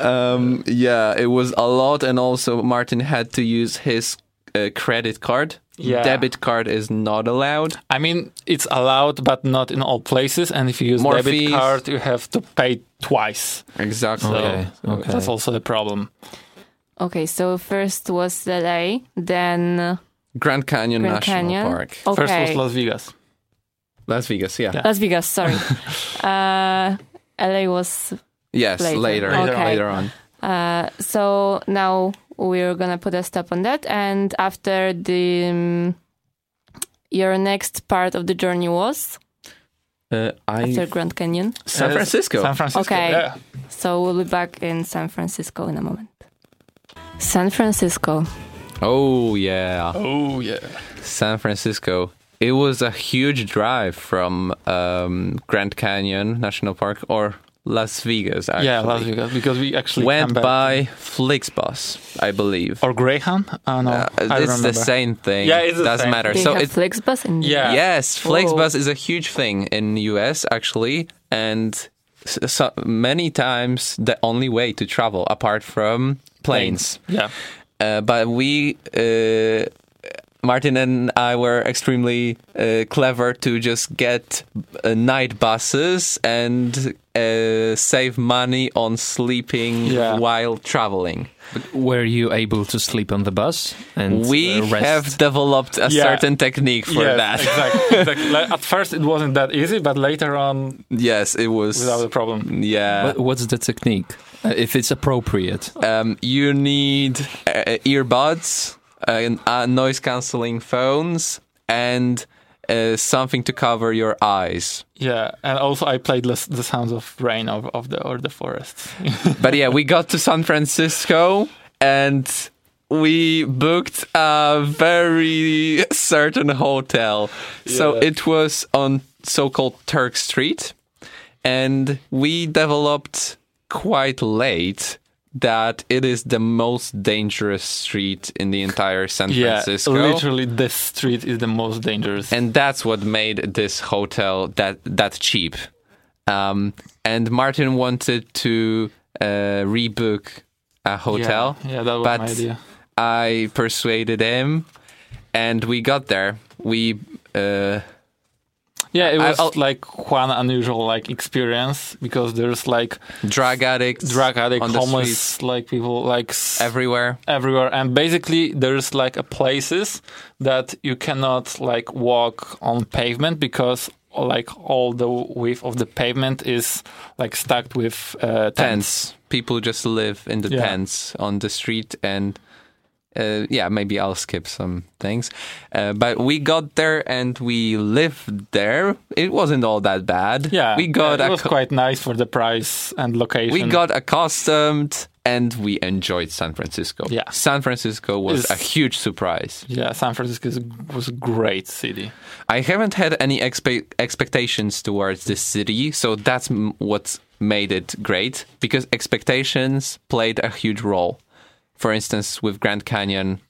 Um, yeah, it was a lot, and also Martin had to use his uh, credit card. Yeah. Debit card is not allowed. I mean, it's allowed, but not in all places. And if you use More debit fees. card, you have to pay twice. Exactly. So Okay, okay. that's also the problem. okay, so first was LA, then uh, Grand Canyon Grand National Canyon. Park, Okay, First was Las Vegas. Las Vegas. Yeah. Yeah. Las Vegas. Sorry, uh, LA was Yes, Later. later, Okay. later on. Uh, so now we're gonna put a stop on that, and after the um, your next part of the journey was Uh, I after Grand Canyon. San Francisco. San Francisco. Okay. Yeah. So we'll be back in San Francisco in a moment. San Francisco. oh yeah, Oh yeah. San Francisco. It was a huge drive from um, Grand Canyon National Park or Las Vegas. Actually. Yeah, Las Vegas because we actually Went came back- by Flixbus, I believe. or Greyhound. I don't. Uh, I don't it's the same thing. Yeah, it's the doesn't same matter. They So have it Flixbus in Yeah. yes, Flixbus Oh. is a huge thing in US actually, and s- so many times the only way to travel apart from planes. Yeah. Uh, but we, uh, Martin and I were extremely uh, clever to just get uh, night buses and uh, save money on sleeping Yeah. while traveling. Were you able to sleep on the bus and We uh, rest? have developed a Yeah. certain technique for Yes, that. exactly. exactly. Like, at first, it wasn't that easy, but later on, Yes, it was. without a problem. Yeah. What, what's the technique? Uh, if it's appropriate. Um, you need uh, earbuds, uh, uh, noise cancelling phones, and uh, something to cover your eyes. Yeah, and also I played less, the sounds of rain of, of the or the forest. But yeah, we got to San Francisco and we booked a very certain hotel. So it was on so-called Turk Street, and we developed quite late that it is the most dangerous street in the entire San Yeah, Francisco. literally, this street is the most dangerous. and that's what made this hotel that that cheap. Um, and Martin wanted to uh, rebook a hotel. Yeah, yeah, that was but my idea. I persuaded him, and we got there. We uh, Yeah, it was I'll- like one unusual like experience because there's like drug addicts, drug addict, on homeless, like people like everywhere. everywhere, and basically there's like a places that you cannot like walk on pavement because like all the width of the pavement is like stacked with uh, tents. Tents. People just live in the Yeah. tents on the street, and uh, yeah, maybe I'll skip some things. Uh, but we got there and we lived there. It wasn't all that bad. Yeah, we got yeah, it was quite nice for the price and location. we got accustomed and we enjoyed San Francisco. Yeah. San Francisco was It's- a huge surprise. yeah, San Francisco was a great city. I haven't had any expe- expectations towards this city, so that's m- what made it great because expectations played a huge role. For instance, with Grand Canyon,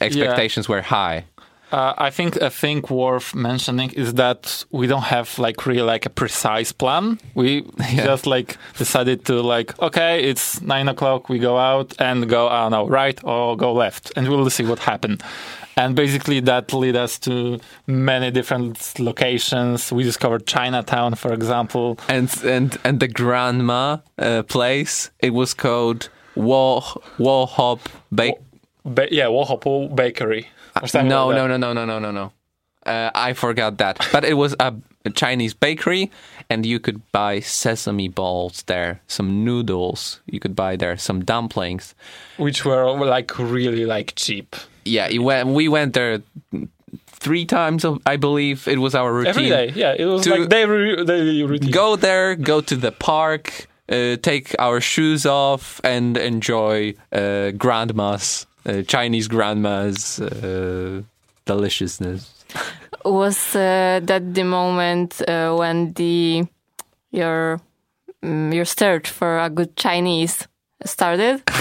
expectations were high. Uh, I think a thing worth mentioning is that we don't have like really like a precise plan. We just like decided to like okay, it's nine o'clock. We go out and go I don't know right or go left, and we'll see what happens. And basically, that led us to many different locations. We discovered Chinatown, for example. And and and the grandma uh, place, it was called Wall Wall Hop Bake. Ba- yeah, Wohopo Bakery. No, like no, no, no, no, no, no, no. Uh, I forgot that. But it was a, a Chinese bakery, and you could buy sesame balls there, some noodles. You could buy there some dumplings. Which were like really like cheap. Yeah, went, we went there three times, I believe. It was our routine. Every day, yeah, it was like daily, daily routine. Go there, go to the park, uh, take our shoes off, and enjoy uh, grandma's, uh, Chinese grandma's uh, deliciousness. Was uh, that the moment uh, when the your mm, your search for a good Chinese started?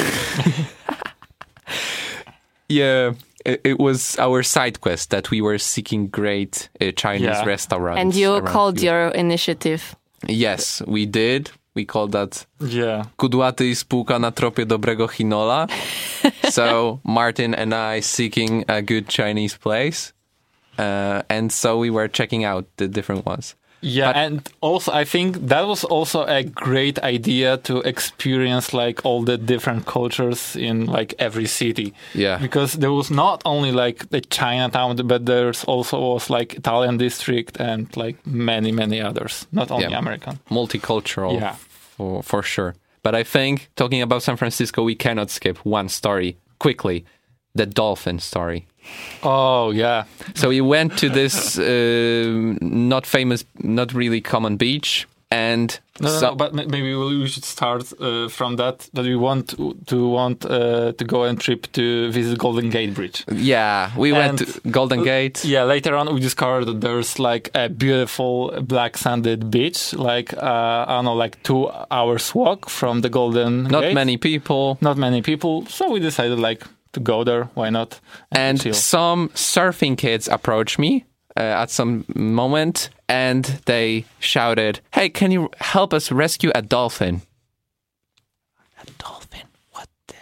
Yeah, it, it was our side quest that we were seeking great uh, Chinese Yeah. restaurants. and you called here. your initiative. Yes, we did. We call that Yeah. Kudłaty i spółka na tropie dobrego chinola. so Martin and I seeking a good Chinese place. Uh, and so we were checking out the different ones. Yeah, But- and also I think that was also a great idea to experience like all the different cultures in like every city. Yeah. Because there was not only like the Chinatown, but there's also was like Italian district and like many many others, not only Yeah. American. Multicultural, Yeah. for, for sure. But I think talking about San Francisco, we cannot skip one story quickly the dolphin story. Oh yeah, So we went to this uh, not famous, not really common beach, and no, no, so- no, but maybe we should start uh, from that. That we want to, want uh, to go on trip to visit Golden Gate Bridge. yeah, we went to Golden Gate. Yeah, later on we discovered that there's like a beautiful black sanded beach, like uh, I don't know, like two hours walk from the Golden Not Gate. many people, not many people. So we decided like to go there. Why not? and chill. some surfing kids approached me uh, at some moment, and they shouted, "Hey, can you help us rescue a dolphin?" A dolphin? What? The?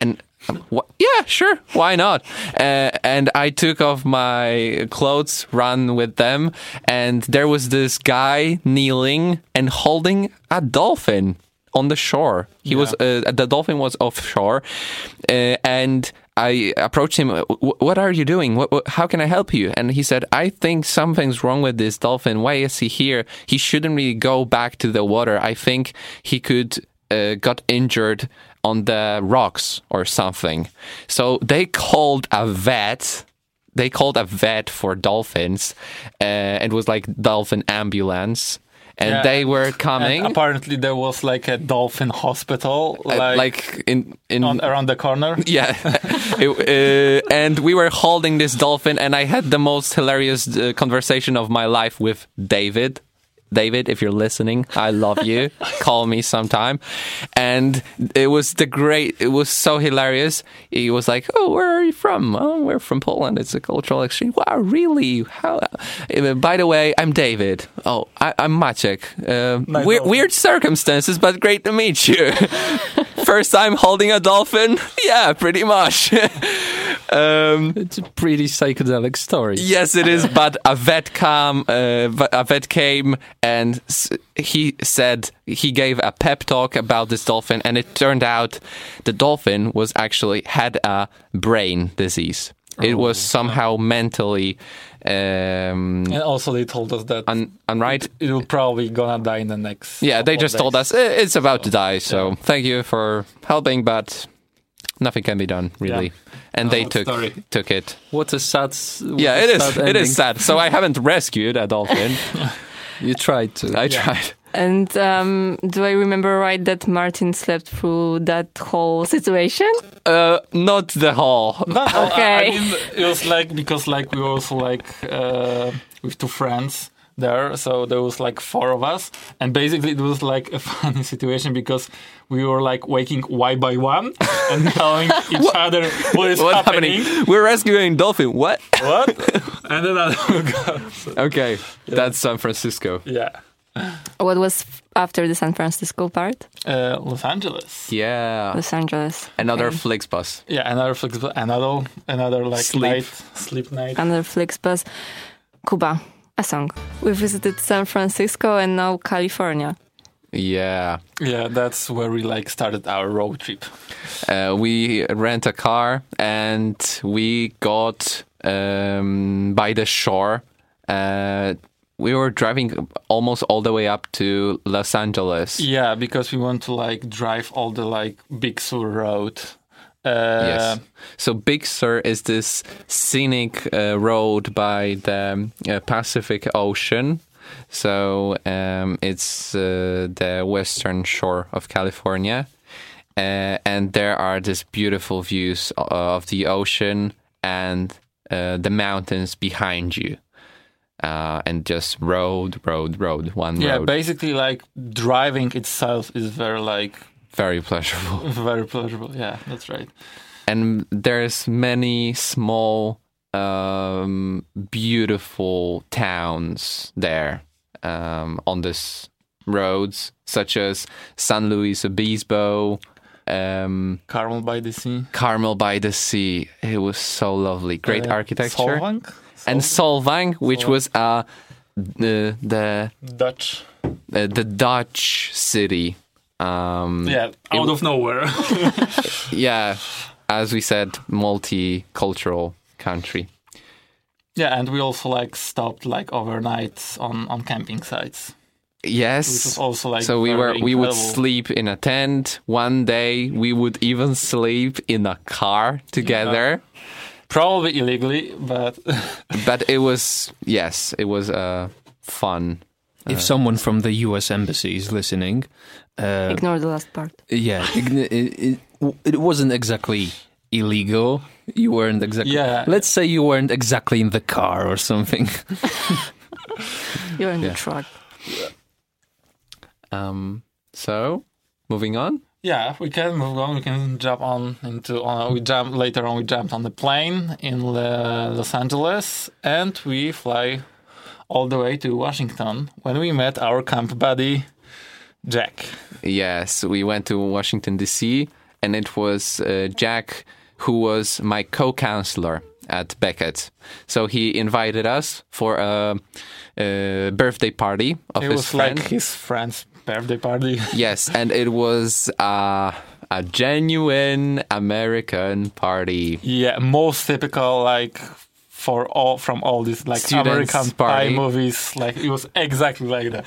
And um, what? Yeah, sure. Why not? Uh, and I took off my clothes, ran with them, and there was this guy kneeling and holding a dolphin on the shore. He was uh, the dolphin was offshore, uh, and I approached him. What are you doing? What, what, how can I help you? And he said, I think something's wrong with this dolphin. Why is he here? He shouldn't really go back to the water. I think he could uh, got injured on the rocks or something. So they called a vet. They called a vet for dolphins. Uh, it was like dolphin ambulance. And Yeah. they were And coming apparently, there was like a dolphin hospital, uh, like, like in in on, around the corner. yeah It, uh, and we were holding this dolphin and i had the most hilarious uh, conversation of my life with david david if you're listening i love you call me sometime and it was the great it was so hilarious he was like oh where are you from oh we're from poland it's a cultural exchange wow really how uh, by the way i'm david oh I, i'm maciek uh, Nice weird circumstances but great to meet you First time holding a dolphin? Yeah, pretty much. um, It's a pretty psychedelic story. yes, it is. But a vet came. Uh, a vet came and he said he gave a pep talk about this dolphin, and it turned out the dolphin was actually had a brain disease. It was somehow mentally um, And also, they told us that un- unright. it will probably gonna die in the next. Yeah, they couple of just told us "Eh, it's about to die. So thank you for helping, but nothing can be done really. And they took story. took it. What a sad. what Yeah, a it is. sad It ending. is sad. So I haven't rescued a dolphin. You tried to. I tried. And um, do I remember right that Martin slept through that whole situation? Uh, not the whole. No, no, I- Okay. I, mean, it was like because like we were also like uh, with two friends there, so there was like four of us, and basically it was like a funny situation because we were like waking one by one and telling each other what is What's happening. happening? We're rescuing dolphin. What? What? and then I would go. Okay, that's San Francisco. Yeah. What was after the San Francisco part? Uh, Los Angeles. Yeah, Los Angeles. another Okay. Flixbus. Yeah, another flexible, another another like Sleep. night, sleep night. Another Flixbus. Kuba, a song. We visited San Francisco and now California. Yeah, Yeah, that's where we like started our road trip. uh, we rent a car and we got um, by the shore. Uh, we were driving almost all the way up to Los Angeles. Yeah, because we want to like drive all the like Big Sur road. Uh, Yes. So Big Sur is this scenic uh, road by the uh, Pacific Ocean. So um, it's uh, the western shore of California. Uh, and there are these beautiful views of the ocean and uh, the mountains behind you. Uh, and just road, road, road, one Yeah, road. basically like driving itself is very like Very pleasurable. very pleasurable. Yeah, that's right. and there's many small um, beautiful towns there um, on this roads such as san luis obispo um, Carmel by the sea. carmel by the sea it was so lovely great Uh, architecture Solvang? and solvang which was uh, the the Dutch. uh, the dutch city um, Yeah, out of nowhere. yeah as we said multicultural country. Yeah, and we also like stopped like overnight on on camping sites, which yes was also like so we very were we would sleep in a tent. One day we would even sleep in a car together. Probably illegally, but but it was yes it was uh, fun. If someone from the U.S. embassy is listening, uh, Ignore the last part. yeah, ign- it, it, it wasn't exactly illegal. You weren't exactly. Yeah. Let's say you weren't exactly in the car or something. You're in Yeah. the truck. um, so moving on yeah, we can move on. We can jump on into. Uh, we jump later on. We jumped on the plane in Los Angeles, and we fly all the way to Washington when we met our camp buddy Jack. yes we went to washington dc and it was uh, jack who was my co-counselor at becket so he invited us for a, a birthday party of It his was friend like his friend's birthday party. Yes, and it was uh, a genuine American party. yeah, most typical like for all from all these like Students' American party. pie movies. Like it was exactly like that.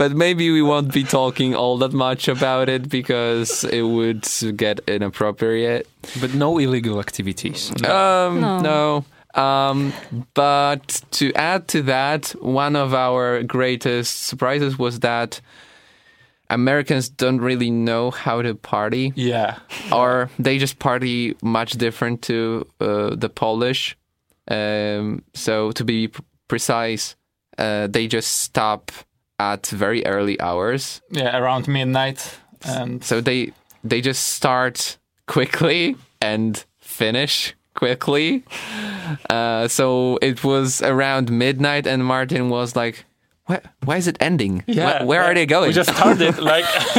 But maybe we won't be talking all that much about it because it would get inappropriate. but no illegal activities. Um, No. no. Um, but to add to that, one of our greatest surprises was that Americans don't really know how to party, Yeah. or they just party much different to uh, the Polish. Um, so to be p- precise, uh, they just stop at very early hours. Yeah, around midnight. And So they they just start quickly and finish quickly. Uh, so it was around midnight, and Martin was like, "Why, why is it ending? where, where are they going?" We just started like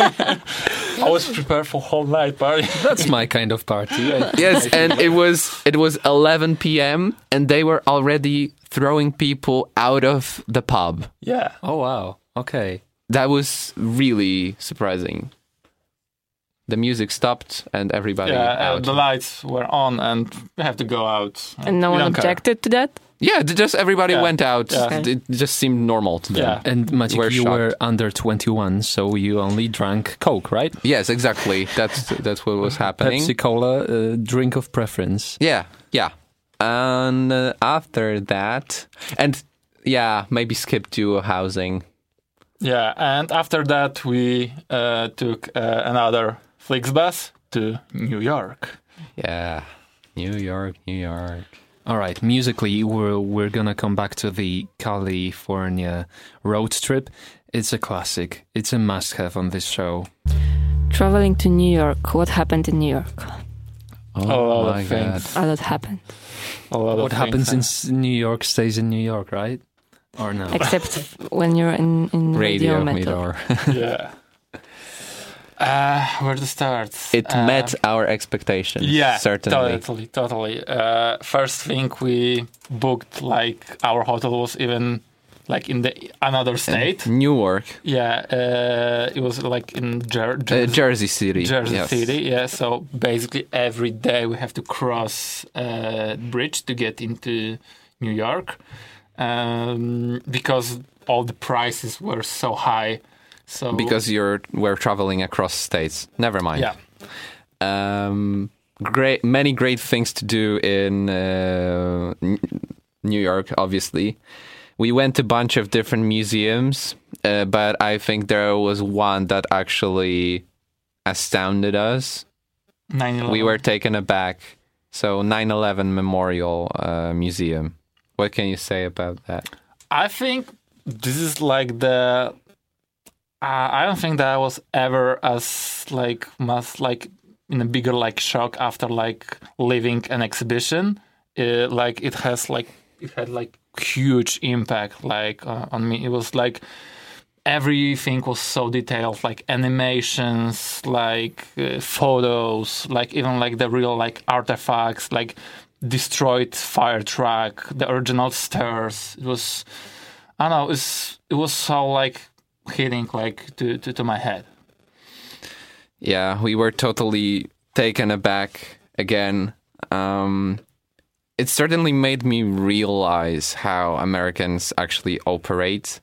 I was prepared for whole night party. That's my kind of party. Yes, and it was it was 11 p.m. and they were already throwing people out of the pub. yeah. oh wow. Okay. That was really surprising. The music stopped and everybody Yeah, out. and the lights were on and we have to go out. And no one don't care. objected to that? Yeah, just everybody Yeah. went out. Yeah. It just seemed normal to them. Yeah. And Maciek, We're you were under 21, so you only drank Coke, right? Yes, exactly. That's that's what was happening. Pepsi Cola, uh, drink of preference. Yeah, yeah. And uh, after that, and yeah, maybe skip to housing. Yeah, and after that we uh, took uh, another Flixbus to New York. Yeah, New York, New York. All right, musically, we're we're gonna come back to the California road trip. It's a classic. It's a must-have on this show. Traveling to New York. What happened in New York? Oh A lot of my things. god. A lot happened. A lot of What happens in things. S- New York stays in New York, right? Or no? Except when you're in, in radio, Radio metal. Midor. yeah. Uh, where to start? It Uh, met our expectations. Yeah, certainly. totally, totally. Uh, first thing we booked, like our hotel was even like in the another state. Newark, Yeah, uh, it was like in Jer- uh, Jersey, Jersey City. Jersey yes. City. Yeah, so basically every day we have to cross a bridge to get into New York um, because all the prices were so high. So Because you're we're traveling across states. Never mind. yeah, Um, great, many great things to do in uh, New York. Obviously, we went to a bunch of different museums, uh, but I think there was one that actually astounded us. 9/11. We were taken aback. So 9/11 Memorial uh, Museum. What can you say about that? I think this is like the. Uh, I don't think that I was ever as like much like in a bigger like shock after like leaving an exhibition. Uh, like it has like it had like huge impact like uh, on me. It was like everything was so detailed like animations like uh, photos like even like the real like artifacts like destroyed fire truck the original stairs it was i don't know it's it was so like hitting like to, to, to my head Yeah, we were totally taken aback again. Um, it certainly made me realize how Americans actually operate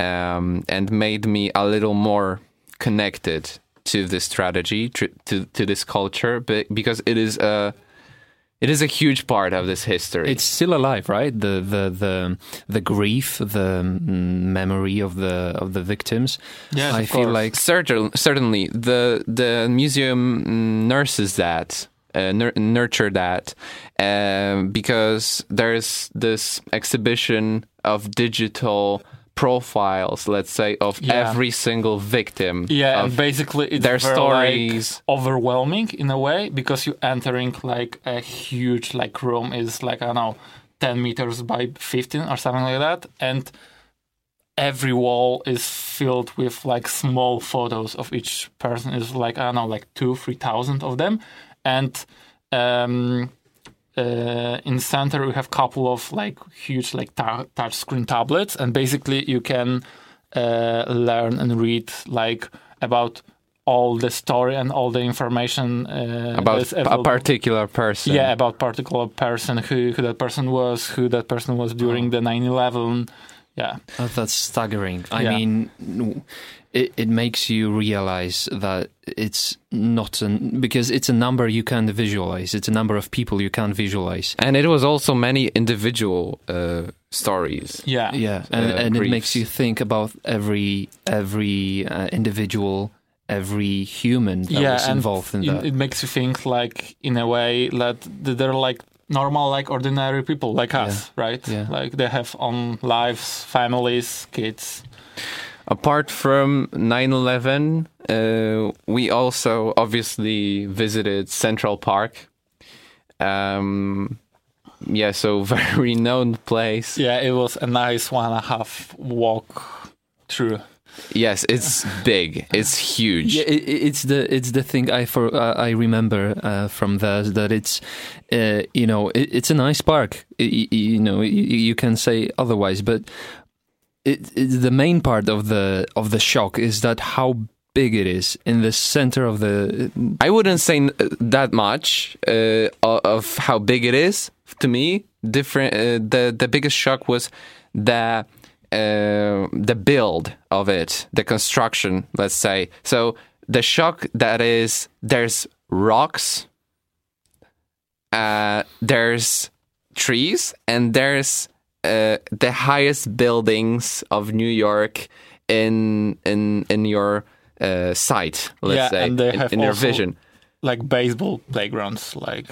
um, and made me a little more connected to this strategy, tr- to, to this culture, because it is a it is a huge part of this history. It's still alive, right? The the the the grief, the mm, memory of the of the victims. Yes, I of feel course. like Certain, certainly, the the museum mm, nurses that, uh, nur- nurture that, um, because there's this exhibition of digital profiles, let's say, of Yeah. every single victim. yeah and basically it's their very, stories. like, overwhelming in a way because you're entering like a huge like room is like i don't know 10 meters by 15 or something like that and every wall is filled with like small photos of each person is like i don't know like two three thousand of them and um uh, in center we have couple of like huge like ta- touch screen tablets and basically you can uh, learn and read like about all the story and all the information uh, about a particular person. yeah about particular person who, who that person was who that person was during the 9-11 yeah. Oh, that's staggering. I Yeah. mean, it, it makes you realize that it's not an because it's a number you can't visualize. It's a number of people you can't visualize. And it was also many individual uh, stories. Yeah. Yeah, and, Uh, and it makes you think about every every uh, individual, every human that yeah, was involved in it, that. it makes you think like in a way that th- they're like normal, like ordinary people like us, right? Yeah. Like they have own lives, families, kids. Apart from 9 11, uh, we also obviously visited Central Park. Um, yeah, so very known place. Yeah, it was a nice one and a half walk through. Yes, it's big, it's huge. Yeah, it, it- it's the it's the thing I for uh, I remember uh, from there that it's uh, you know it, it's a nice park. I- I- you know you, can say otherwise, but it, it, the main part of the of the shock is that how big it is in the center of the. I wouldn't say that much uh, of how big it is to me. Different. Uh, the the biggest shock was the uh, the build of it, the construction. Let's say so. The shock that is there's rocks, uh, there's trees, and there's uh, the highest buildings of New York in in in your uh, sight. Let's Yeah, say and they in, have in your vision. Like baseball playgrounds, like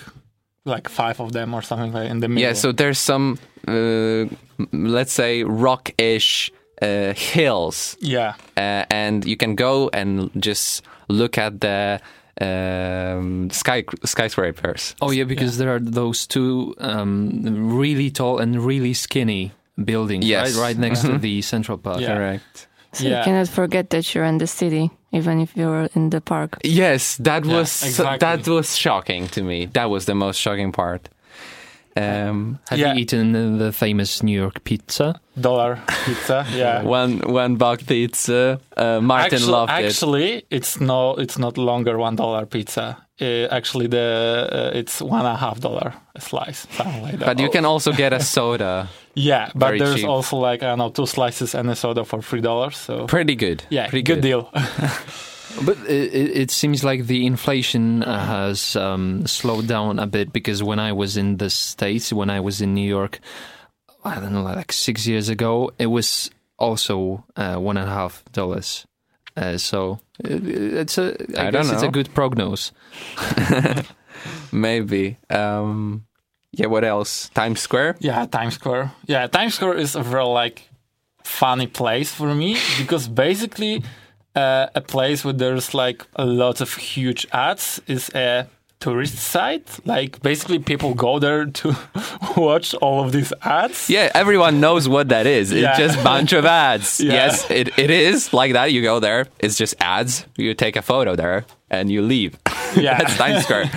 like five of them or something like in the middle. Yeah, so there's some, uh, let's say, rock-ish uh, hills, yeah, uh, and you can go and just look at the um, sky skyscrapers. Oh yeah, because there are those two um, really tall and really skinny buildings, Yes. right, right next to Mhm. the Central Park. Yeah. Correct. So Yeah. you cannot forget that you're in the city, even if you're in the park. Yes, that Yeah, was exactly. that was shocking to me. That was the most shocking part. Um, Have Yeah. you eaten the famous New York pizza? dollar pizza. Yeah. one one buck pizza. Uh, Martin actually, loved it. actually, it's no, it's not longer one dollar pizza. Uh, actually, the uh, it's one and a half dollar a slice, something like that. But you can also get a soda. Yeah, but very there's cheap. also like I don't know two slices and a soda for three dollars. So Pretty good. yeah, Pretty good, deal. But it, it it seems like the inflation uh, has um, slowed down a bit because when I was in the States, when I was in New York, I don't know, like six years ago, it was also uh, one and a half dollars. Uh, so it, it's a, I, I guess don't it's a good prognosis. Maybe. Um, yeah. What else? Times Square. Yeah, Times Square. Yeah, Times Square is a very like funny place for me because basically uh, a place where there's like a lot of huge ads is a tourist site. Like basically people go there to watch all of these ads. Yeah, everyone knows what that is. Yeah. It's just bunch of ads. Yeah. Yes, it, it is like that. You go there, it's just ads. You take a photo there and you leave. Yeah. That's Times Square.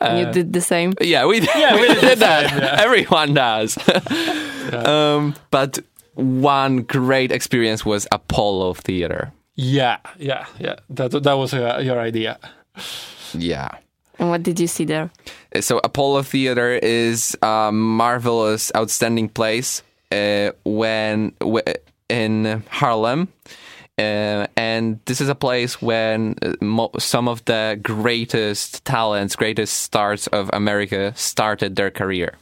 And you did the same. Yeah, we, Yeah, we, we did did that. same, yeah. Everyone does. um, but one great experience was Apollo Theater. Yeah, yeah, yeah. That that was uh, your idea. Yeah. And what did you see there? So Apollo Theater is a marvelous, outstanding place uh, when w- in Harlem. Uh, and this is a place when uh, mo- some of the greatest talents, greatest stars of America started their career,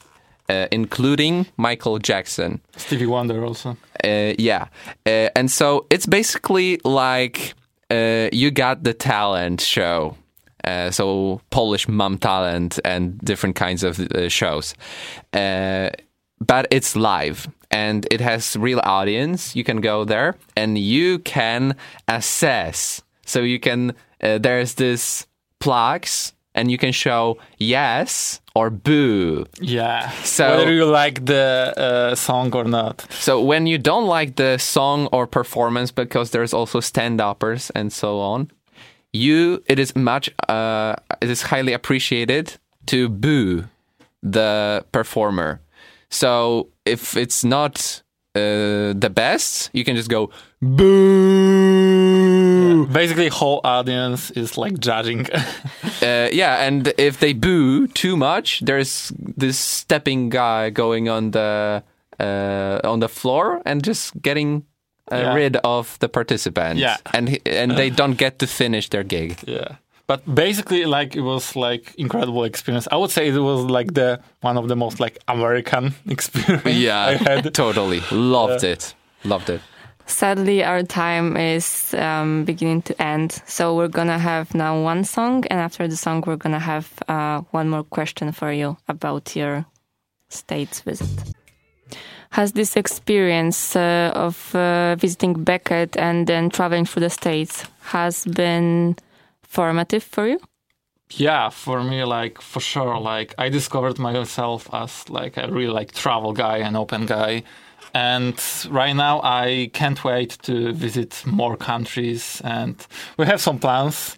uh, including Michael Jackson. Stevie Wonder also. Uh, yeah. Uh, and so it's basically like uh, you got the talent show. Uh, so Polish Mam Talent and different kinds of uh, shows. Uh, but it's live and it has real audience. You can go there and you can assess. So you can, uh, there's this plaques and you can show yes or boo. Yeah. So- whether you like the uh, song or not. So when you don't like the song or performance, because there's also stand-uppers and so on, you it is much uh, it is highly appreciated to boo the performer. So if it's not uh, the best, you can just go boo. Basically, whole audience is like judging. Uh, yeah, and if they boo too much, there's this stepping guy going on the uh, on the floor and just getting uh, Yeah. rid of the participants. Yeah. and and they don't get to finish their gig. Yeah. But basically, like it was like incredible experience. I would say it was like the one of the most like American experience I had. totally loved it. Loved it. Sadly, our time is um, beginning to end. So we're going to have now one song. And after the song, we're going to have uh, one more question for you about your States visit. Has this experience uh, of uh, visiting Becket and then traveling through the States has been formative for you? Yeah, for me, like for sure, like I discovered myself as like a really like travel guy and open guy. And right now, I can't wait to visit more countries, and we have some plans.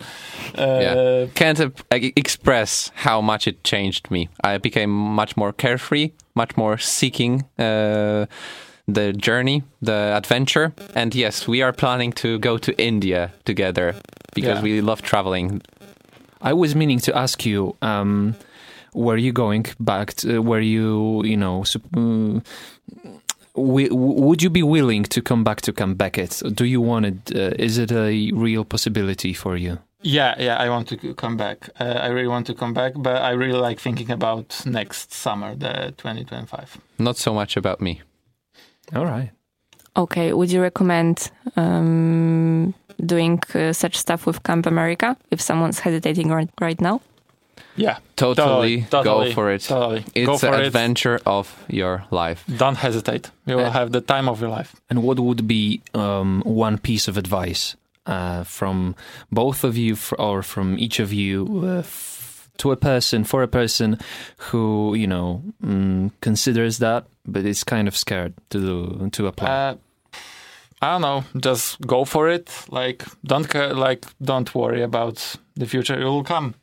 Uh, Yeah. Can't uh, express how much it changed me. I became much more carefree, much more seeking uh, the journey, the adventure. And yes, we are planning to go to India together because Yeah. we love traveling. I was meaning to ask you, um, were you going back? To, were you, you know, sup- uh, wi- would you be willing to come back to Camp Becket? Do you want it? Uh, is it a real possibility for you? Yeah, yeah, I want to come back. Uh, I really want to come back, but I really like thinking about next summer, the 2025. Not so much about me. All right. Okay, would you recommend um, doing uh, such stuff with Camp America if someone's hesitating right, right now? Yeah, Totally, totally, go for it. Totally, It's go for an it. adventure of your life. Don't hesitate. You will Uh, have the time of your life. And what would be um, one piece of advice uh, from both of you, f- or from each of you, uh, f- to a person, for a person who you know mm, considers that, but is kind of scared to do, to apply? I don't know. Just go for it. Like don't ca- like don't worry about the future. It will come.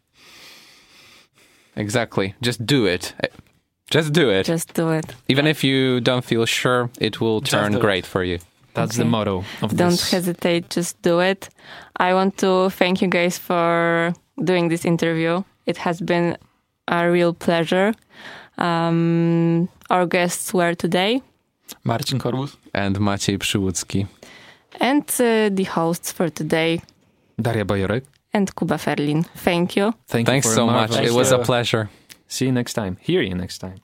Exactly. Just do it. Just do it. Just do it. Even if you don't feel sure, it will turn do it. great for you. That's the motto of this. Don't this. hesitate, just do it. I want to thank you guys for doing this interview. It has been a real pleasure. Um, our guests were today, Marcin Korbus. And Maciej Przyłucki. and uh, the hosts for today, Daria Bajorek, and Kuba Ferlin. Thank you. thank Thanks you so a much. marvelous- It was a pleasure. See you next time. Hear you next time.